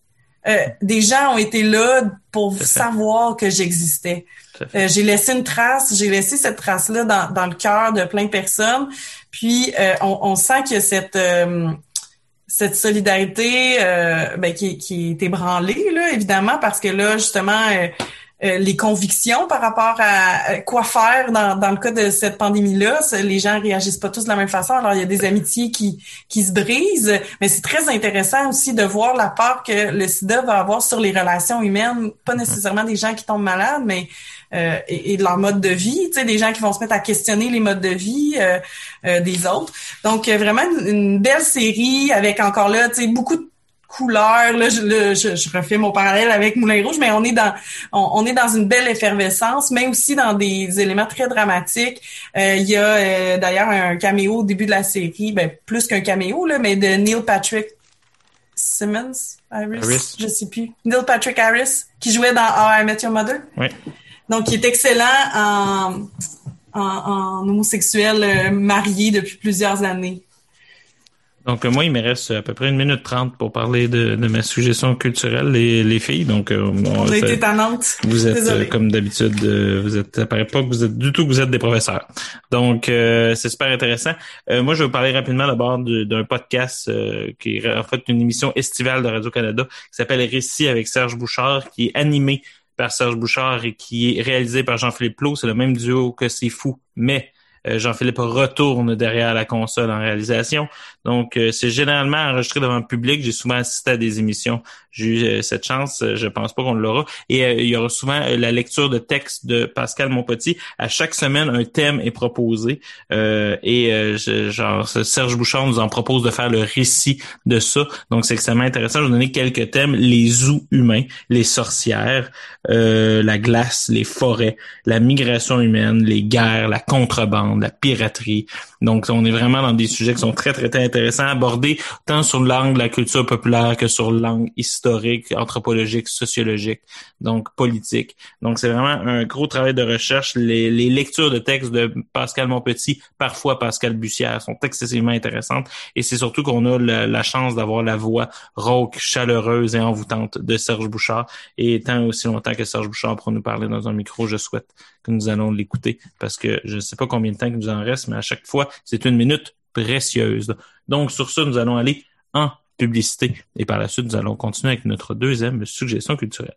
Euh, des gens ont été là pour savoir que j'existais. Euh, j'ai laissé une trace, j'ai laissé cette trace-là dans, dans le cœur de plein de personnes. Puis euh, on, on sent que cette euh, cette solidarité euh, ben, qui, qui est ébranlée, là, évidemment, parce que là, justement, euh, les convictions par rapport à euh, quoi faire dans, dans le cas de cette pandémie-là, les gens réagissent pas tous de la même façon. Alors, il y a des amitiés qui, qui se brisent, mais c'est très intéressant aussi de voir la part que le sida va avoir sur les relations humaines, pas nécessairement des gens qui tombent malades, mais euh, et, et de leur mode de vie, tu sais, des gens qui vont se mettre à questionner les modes de vie euh, euh, des autres. Donc, vraiment une, une belle série avec encore là, tu sais, beaucoup de couleurs. Là, je, là, je, je refais mon parallèle avec Moulin Rouge, mais on est dans on, on est dans une belle effervescence, mais aussi dans des éléments très dramatiques. Euh, Il y a euh, d'ailleurs un caméo au début de la série, ben plus qu'un caméo là, mais de Neil Patrick Simmons, Harris, Harris. je sais plus. Neil Patrick Harris qui jouait dans How I Met Your Mother. Oui. Donc, il est excellent en, en, en homosexuel euh, marié depuis plusieurs années. Donc, euh, moi, il me reste à peu près une minute trente pour parler de, de ma suggestion culturelle, les, les filles. Donc, euh, on a été tannante. Vous êtes euh, comme d'habitude, euh, vous êtes ça paraît pas que vous êtes du tout que vous êtes des professeurs. Donc euh, c'est super intéressant. Euh, moi je vais vous parler rapidement d'abord d'un podcast euh, qui est en fait une émission estivale de Radio Canada qui s'appelle Récits avec Serge Bouchard, qui est animé par Serge Bouchard et qui est réalisé par Jean-Philippe Plot. C'est le même duo que C'est fou, mais Jean-Philippe retourne derrière la console en réalisation. Donc, euh, c'est généralement enregistré devant le public. J'ai souvent assisté à des émissions. J'ai eu euh, cette chance. Euh, Je pense pas qu'on l'aura. Et euh, il y aura souvent euh, la lecture de texte de Pascal Monpetit. À chaque semaine, un thème est proposé. Euh, et euh, genre, Serge Bouchard nous en propose de faire le récit de ça. Donc, c'est extrêmement intéressant. Je vais vous donner quelques thèmes. Les zoos humains, les sorcières, euh, la glace, les forêts, la migration humaine, les guerres, la contrebande, la piraterie. Donc, on est vraiment dans des sujets qui sont très, très, très intéressants, abordés tant sur l'angle de la culture populaire que sur l'angle historique, anthropologique, sociologique, donc politique. Donc, c'est vraiment un gros travail de recherche. Les, les lectures de textes de Pascal Monpetit, parfois Pascal Bussière, sont excessivement intéressantes. Et c'est surtout qu'on a la, la chance d'avoir la voix rauque, chaleureuse et envoûtante de Serge Bouchard. Et tant aussi longtemps que Serge Bouchard pourra nous parler dans un micro, je souhaite nous allons l'écouter parce que je ne sais pas combien de temps il nous en reste, mais à chaque fois, c'est une minute précieuse. Donc, sur ça, nous allons aller en publicité. Et par la suite, nous allons continuer avec notre deuxième suggestion culturelle.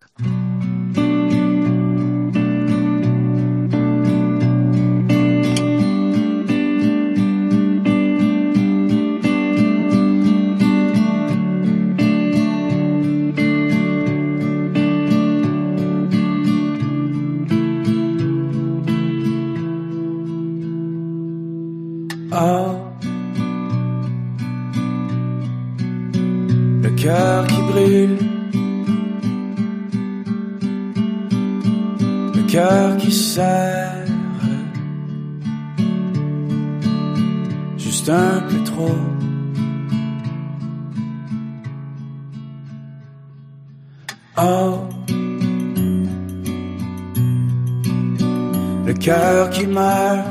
Qui meurt,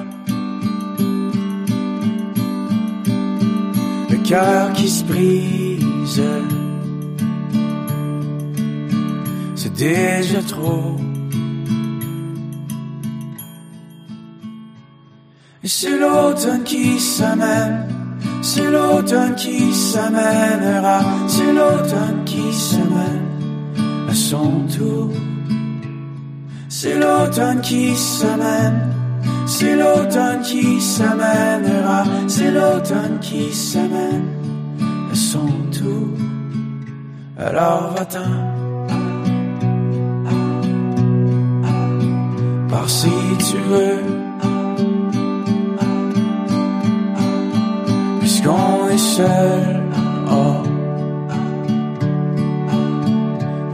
le cœur qui se brise, c'est déjà trop. Et c'est l'automne qui s'amène, c'est l'automne qui s'amènera, c'est l'automne qui s'amène à son tour. C'est l'automne qui s'amène, c'est l'automne qui s'amènera, c'est l'automne qui s'amène à son tour. Alors va-t'en, par si tu veux, puisqu'on est seul, oh,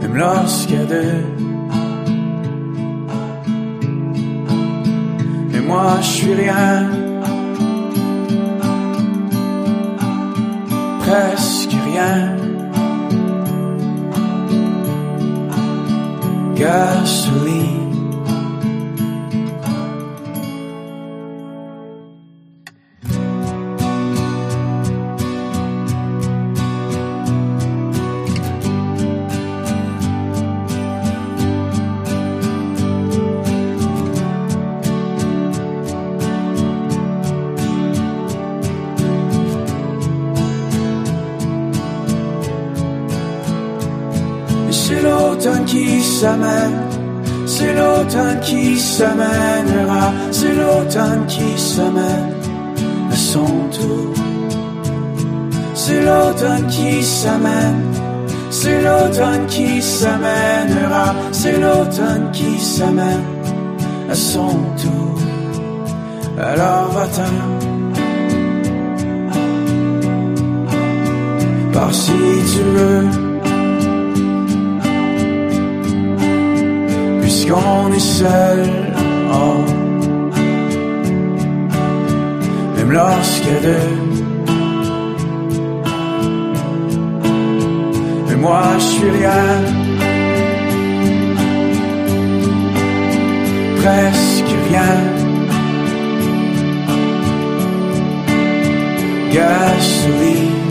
même a deux. Moi je suis rien, presque rien. Gasoline. S'amène, c'est l'automne qui s'amènera, c'est l'automne qui s'amène à son tour. C'est l'automne qui s'amène, c'est l'automne qui s'amènera, c'est l'automne qui s'amène à son tour. Alors va-t'en, par si tu veux. Puisqu'on est seul. Oh. Même a deux. Mais moi je suis rien. Presque rien. Gasoline.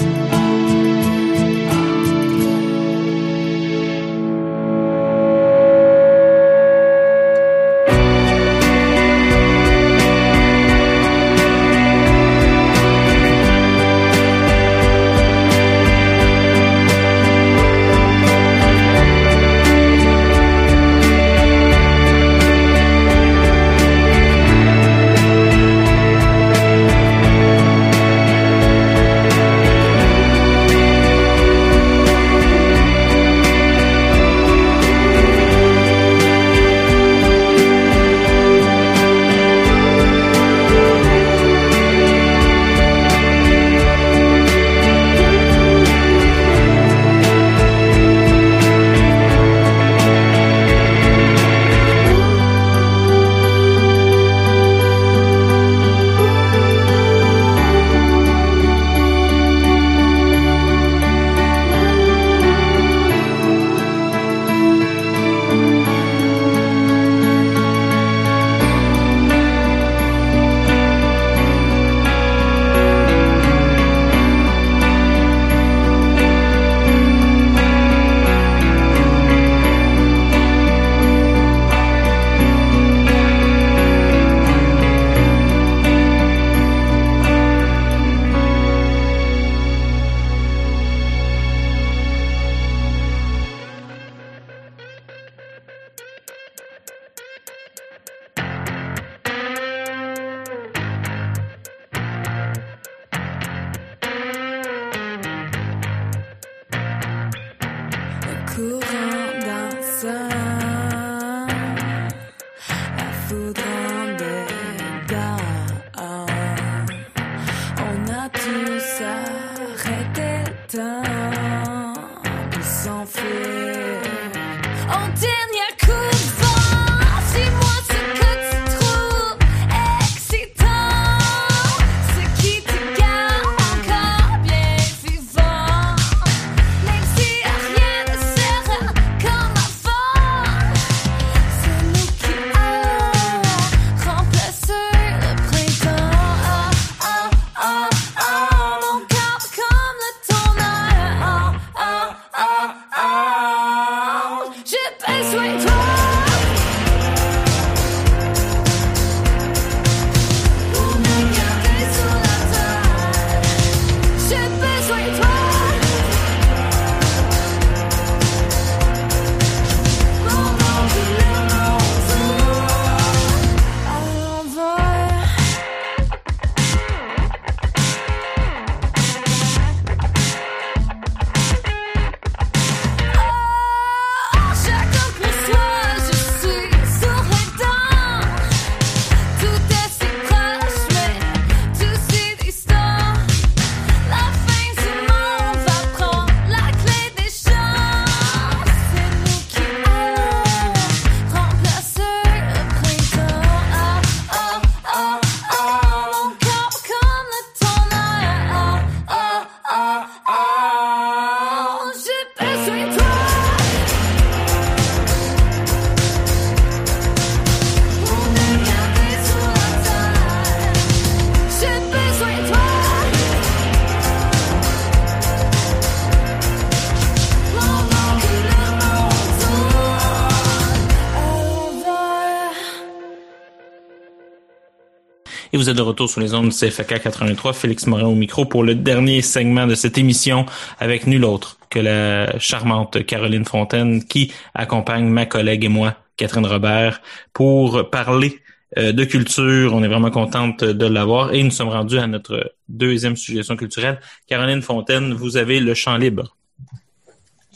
Vous êtes de retour sur les ondes de CFK 83, Félix Morin au micro pour le dernier segment de cette émission avec nul autre que la charmante Caroline Fontaine qui accompagne ma collègue et moi, Catherine Robert, pour parler euh, de culture. On est vraiment contente de l'avoir et nous sommes rendus à notre deuxième suggestion culturelle. Caroline Fontaine, vous avez le champ libre.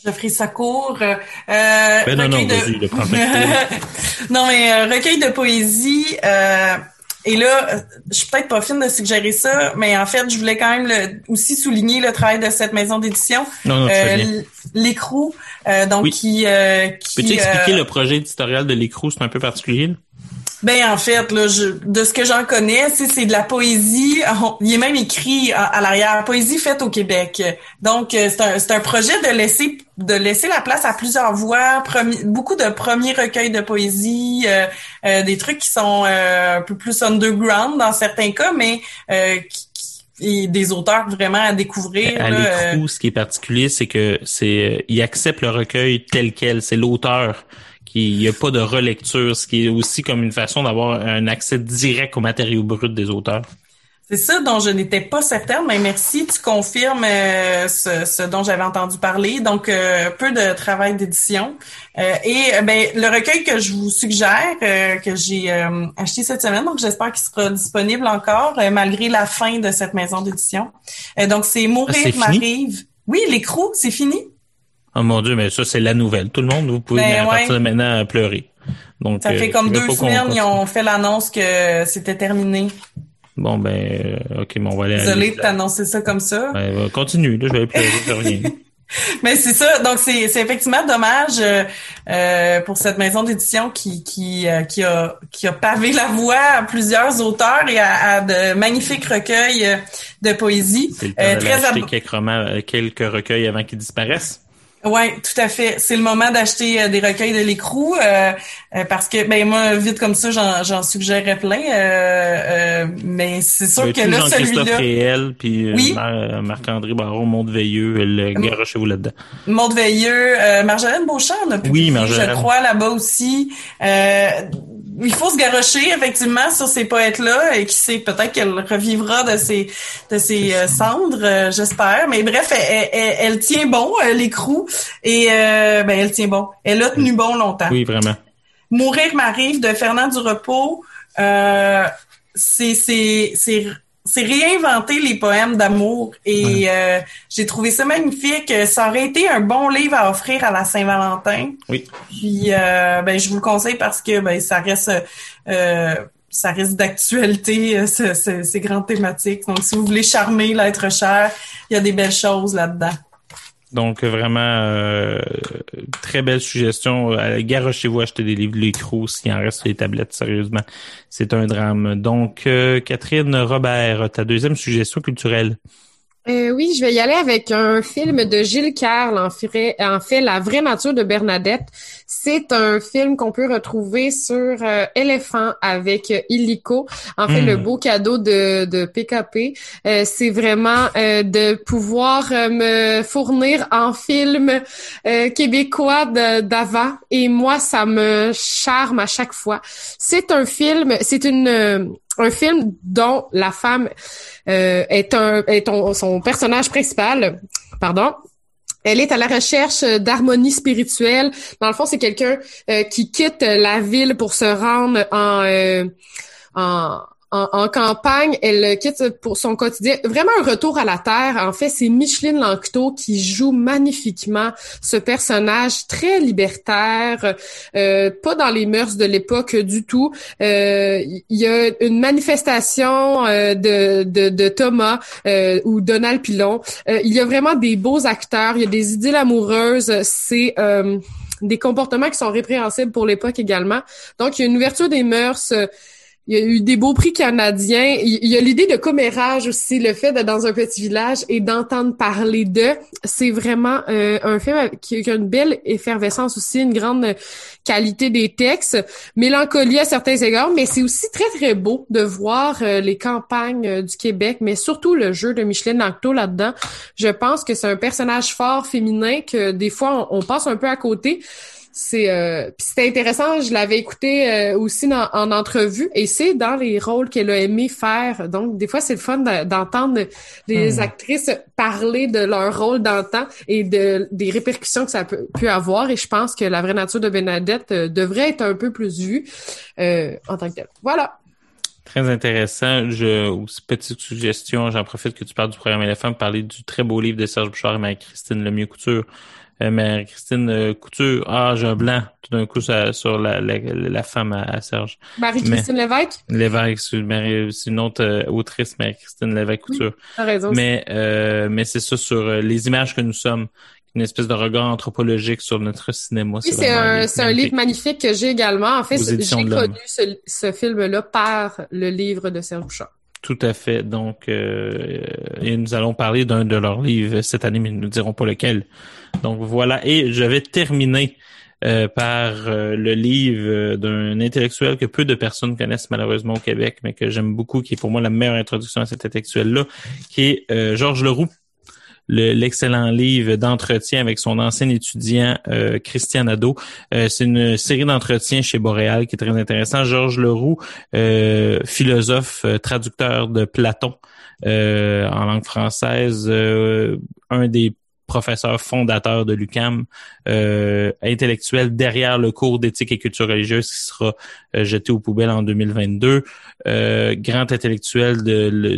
Geoffrey Sacour. Euh, Ben non, non, de- le *laughs* non, mais euh, recueil de poésie. euh, et là, euh, je suis peut-être pas fine de suggérer ça, mais en fait, je voulais quand même le- aussi souligner le travail de cette maison d'édition. Non, non, l- L'écrou, euh, donc Oui. qui... euh, qui Peux-tu expliquer euh, le projet éditorial de l'écrou? C'est un peu particulier. là? Ben en fait, là, je, de ce que j'en connais, c'est c'est de la poésie. *laughs* On- il est même écrit à, à l'arrière, poésie faite au Québec. Donc euh, c'est un, c'est un projet de laisser de laisser la place à plusieurs voix, premi- beaucoup de premiers recueils de poésie, euh, euh, des trucs qui sont euh, un peu plus underground dans certains cas, mais euh, qui, et des auteurs vraiment à découvrir. À là, euh, l'écrou, ce qui est particulier, c'est que c'est, euh, il accepte le recueil tel quel. C'est l'auteur qui, il n'y a pas de relecture, ce qui est aussi comme une façon d'avoir un accès direct au matériau brut des auteurs. C'est ça dont je n'étais pas certaine, mais merci, tu confirmes euh, ce, ce dont j'avais entendu parler. Donc, euh, peu de travail d'édition. Euh, et euh, ben, le recueil que je vous suggère, euh, que j'ai euh, acheté cette semaine, donc j'espère qu'il sera disponible encore, malgré la fin de cette maison d'édition. Euh, donc, c'est Ah, Mourir m'arrive. Oui, l'écrou, c'est fini. Oh mon dieu, mais ça, c'est la nouvelle. Tout le monde, vous pouvez Ben à partir de maintenant pleurer. Donc, Ça euh, fait comme je veux deux semaines, ils ont fait l'annonce que c'était terminé. Bon, ben, euh, ok, bon, on va aller. Désolée de t'annoncer ça comme ça. Continue, là, je vais pleurer, je. *laughs* Mais c'est ça, donc c'est effectivement dommage euh, euh, pour cette maison d'édition qui qui euh, qui a qui a pavé la voie à plusieurs auteurs et à, à de magnifiques recueils euh, de poésie. C'est Euh, très ab- quelques romans, euh, quelques recueils avant qu'ils disparaissent. Ouais, tout à fait. C'est le moment d'acheter euh, des recueils de l'écrou euh, euh, parce que ben moi vite comme ça j'en j'en suggérerais plein, euh, euh, mais c'est sûr que là celui-là. Réel, puis Oui. Mar- Marc-André Barrault, Monteveilleux, le Mm. garochez-vous là-dedans. Maud Veilleux, euh, Marjolaine Beauchamp, on a publié, Marjolaine. je crois, là-bas aussi. Il faut se garrocher, effectivement, sur ces poètes-là, et qui sait, peut-être qu'elle revivra de ses, de ses euh, cendres, euh, j'espère. Mais bref, elle, elle- elle tient bon, euh, l'écrou, et ben, elle tient bon. Elle a tenu bon longtemps. Oui, vraiment. Mourir m'arrive de Fernand Durepos, euh, c'est c'est c'est réinventer les poèmes d'amour et euh, j'ai trouvé ça magnifique. Ça aurait été un bon livre à offrir à la Saint-Valentin. Oui. Puis euh, ben je vous le conseille parce que ben ça reste euh, ça reste d'actualité ce- ce- ces grandes thématiques. Donc si vous voulez charmer l'être cher, il y a des belles choses là-dedans. Donc vraiment euh, très belle suggestion. Garochez-vous acheter des livres de l'écrou s'il en reste sur les tablettes, sérieusement. C'est un drame. Donc, euh, Catherine Robert, ta deuxième suggestion culturelle? Euh, oui, je vais y aller avec un film de Gilles Carle, en fait, en fait La vraie nature de Bernadette. C'est un film qu'on peut retrouver sur euh, Éléphant avec euh, Illico. En fait, le beau cadeau de, de PKP, euh, c'est vraiment euh, de pouvoir me fournir en film euh, québécois d'avant. Et moi, ça me charme à chaque fois. C'est un film, c'est une euh, un film dont la femme euh, est un est son personnage principal, pardon. Elle est à la recherche d'harmonie spirituelle. Dans le fond, c'est quelqu'un euh, qui quitte la ville pour se rendre en euh, en, en, en campagne. Elle quitte pour son quotidien. Vraiment un retour à la terre. En fait, c'est Micheline Lanctot qui joue magnifiquement ce personnage très libertaire, euh, pas dans les mœurs de l'époque du tout. Euh, Il y a une manifestation euh, de, de, de Thomas euh, ou Donald Pilon. Euh, il y a vraiment des beaux acteurs. Il y a des idylles amoureuses. C'est des comportements qui sont répréhensibles pour l'époque également. Donc, il y a une ouverture des mœurs. Il y a eu des beaux prix canadiens. Il y a l'idée de commérage aussi, le fait d'être dans un petit village et d'entendre parler d'eux. C'est vraiment euh, un film qui a une belle effervescence aussi, une grande qualité des textes, mélancolie à certains égards, mais c'est aussi très, très beau de voir euh, les campagnes euh, du Québec, mais surtout le jeu de Micheline Lanctot là-dedans. Je pense que c'est un personnage fort féminin que des fois, on passe un peu à côté. C'est euh, c'était intéressant. Je l'avais écouté euh, aussi dans- en entrevue et c'est dans les rôles qu'elle a aimé faire. Donc des fois c'est le fun de- d'entendre les Hmm. actrices parler de leur rôle d'antan et de des répercussions que ça peut, peut avoir. Et je pense que la vraie nature de Bernadette euh, devrait être un peu plus vue euh, en tant que telle. Voilà. Très intéressant. Je, aussi, petite suggestion, j'en profite que tu parles du programme éléphant, pour parler du très beau livre de Serge Bouchard et Marie-Christine Lemieux Couture. Euh, Marie-Christine euh, Couture, ah, j'ai un blanc tout d'un coup ça- sur la, la, la femme à, à Serge. Marie-Christine Lévesque, Lévesque, c'est une autre euh, autrice, Marie-Christine Lévesque Couture. t'as raison. Mais, euh, mais c'est ça sur euh, les images que nous sommes, une espèce de regard anthropologique sur notre cinéma. Oui, c'est un, c'est un livre magnifique que j'ai également. En fait, j'ai connu ce, ce film-là par le livre de Serge Bouchard. Tout à fait. Donc, euh, et nous allons parler d'un de leurs livres cette année, mais nous ne dirons pas lequel. Donc voilà. Et je vais terminer euh, par euh, le livre d'un intellectuel que peu de personnes connaissent malheureusement au Québec, mais que j'aime beaucoup, qui est pour moi la meilleure introduction à cet intellectuel-là, qui est Georges Leroux. Le- l'excellent livre d'entretien avec son ancien étudiant euh, Christian Nadeau. Euh, c'est une série d'entretiens chez Boréal qui est très intéressant. Georges Leroux, euh, philosophe, euh, traducteur de Platon euh, en langue française, euh, un des professeurs fondateurs de l'UCAM, euh, intellectuel derrière le cours d'éthique et culture religieuse qui sera euh, jeté aux poubelles en 2022, euh, grand intellectuel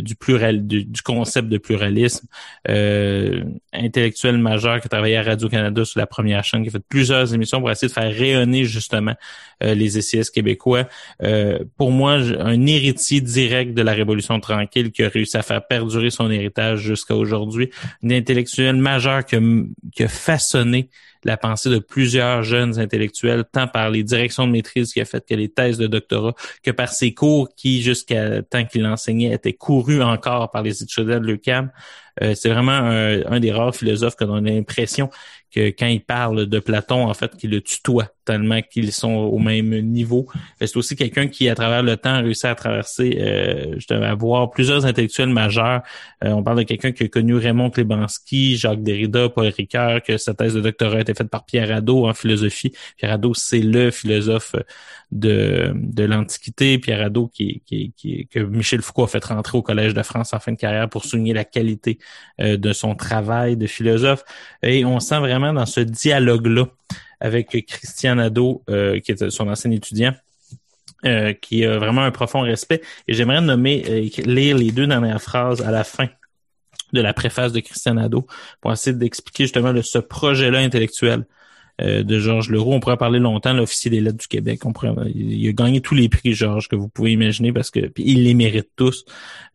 du plural du, concept de pluralisme, euh, intellectuel majeur qui a travaillé à Radio-Canada sur la première chaîne, qui a fait plusieurs émissions pour essayer de faire rayonner justement euh, les SIS québécois. Pour moi, un héritier direct de la Révolution tranquille qui a réussi à faire perdurer son héritage jusqu'à aujourd'hui. Un intellectuel majeur qui a, qui a façonné la pensée de plusieurs jeunes intellectuels, tant par les directions de maîtrise qu'il a faites que les thèses de doctorat, que par ses cours qui, jusqu'à temps qu'il enseignait, étaient courus encore par les étudiants de l'UQAM. Euh, c'est vraiment un, un des rares philosophes qu'on a l'impression que quand il parle de Platon, en fait, qu'il le tutoie tellement qu'ils sont au même niveau. C'est aussi quelqu'un qui, à travers le temps, a réussi à traverser, euh, justement, à voir plusieurs intellectuels majeurs. Euh, on parle de quelqu'un qui a connu Raymond Klebanski, Jacques Derrida, Paul Ricoeur, que sa thèse de doctorat a été faite par Pierre Hadot en philosophie. Pierre Hadot, c'est le philosophe de, de l'Antiquité. Pierre Hadot, qui, qui, que Michel Foucault a fait rentrer au Collège de France en fin de carrière pour souligner la qualité euh, de son travail de philosophe. Et on sent vraiment dans ce dialogue-là avec Christian Nadeau, euh, qui est son ancien étudiant, euh, qui a vraiment un profond respect. Et j'aimerais nommer, euh, lire les deux dernières phrases à la fin de la préface de Christian Nadeau pour essayer d'expliquer justement le- ce projet-là intellectuel euh, de Georges Leroux. On pourrait parler longtemps, l'officier des lettres du Québec. On pourrait, il a gagné tous les prix, Georges, que vous pouvez imaginer parce que il les mérite tous.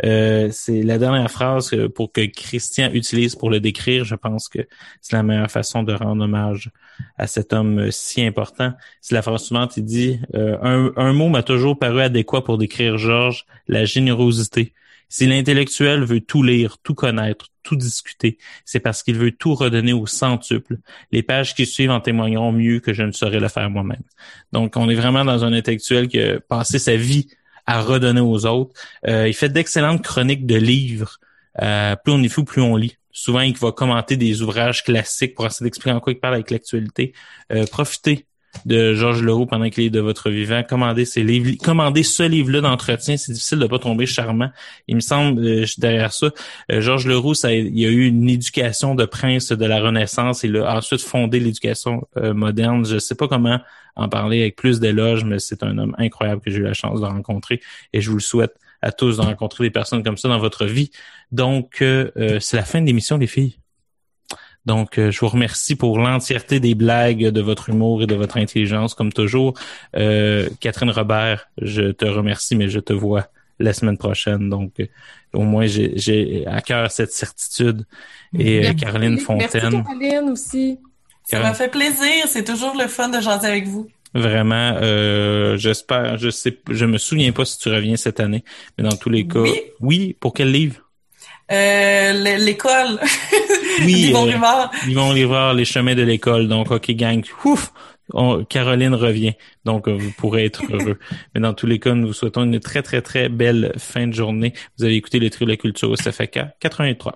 Euh, c'est la dernière phrase pour que Christian utilise pour le décrire. Je pense que c'est la meilleure façon de rendre hommage à cet homme euh, si important. C'est la phrase suivante. Il dit un, un mot m'a toujours paru adéquat pour décrire Georges, la générosité. Si l'intellectuel veut tout lire, tout connaître, tout discuter, c'est parce qu'il veut tout redonner au centuple. Les pages qui suivent en témoigneront mieux que je ne saurais le faire moi-même. Donc, on est vraiment dans un intellectuel qui a passé sa vie à redonner aux autres. Euh, il fait d'excellentes chroniques de livres. Euh, plus on est fou, plus on lit. Souvent, il va commenter des ouvrages classiques pour essayer d'expliquer en quoi il parle avec l'actualité. Euh, profitez de Georges Leroux pendant qu'il est de votre vivant. Commandez ces livres. Commandez ce livre-là d'entretien. C'est difficile de pas tomber charmant. Il me semble, euh, derrière ça, euh, Georges Leroux, il a eu une éducation de prince de la Renaissance. Il a ensuite fondé l'éducation euh, moderne. Je sais pas comment en parler avec plus d'éloges, mais c'est un homme incroyable que j'ai eu la chance de rencontrer et je vous le souhaite à tous de rencontrer des personnes comme ça dans votre vie. Donc, euh, c'est la fin de l'émission, les filles. Donc, euh, je vous remercie pour l'entièreté des blagues, de votre humour et de votre intelligence, comme toujours. Euh, Catherine Robert, je te remercie, mais je te vois la semaine prochaine. Donc, euh, au moins, j'ai- à cœur cette certitude. Et euh, Merci, Caroline Merci Fontaine, Caroline aussi. Ça m'a fait plaisir. C'est toujours le fun de jaser avec vous. vraiment, euh, j'espère, je sais, je me souviens pas si tu reviens cette année, mais dans tous les cas, Oui. oui pour quel livre? Euh, L'école. *laughs* Oui, Yvon euh, voir les chemins de l'école. Donc, OK, gang, ouf, on- Caroline revient. Donc, euh, vous pourrez être heureux. *laughs* Mais dans tous les cas, nous vous souhaitons une très, très, très belle fin de journée. Vous avez écouté le trio de la culture au CFK 83.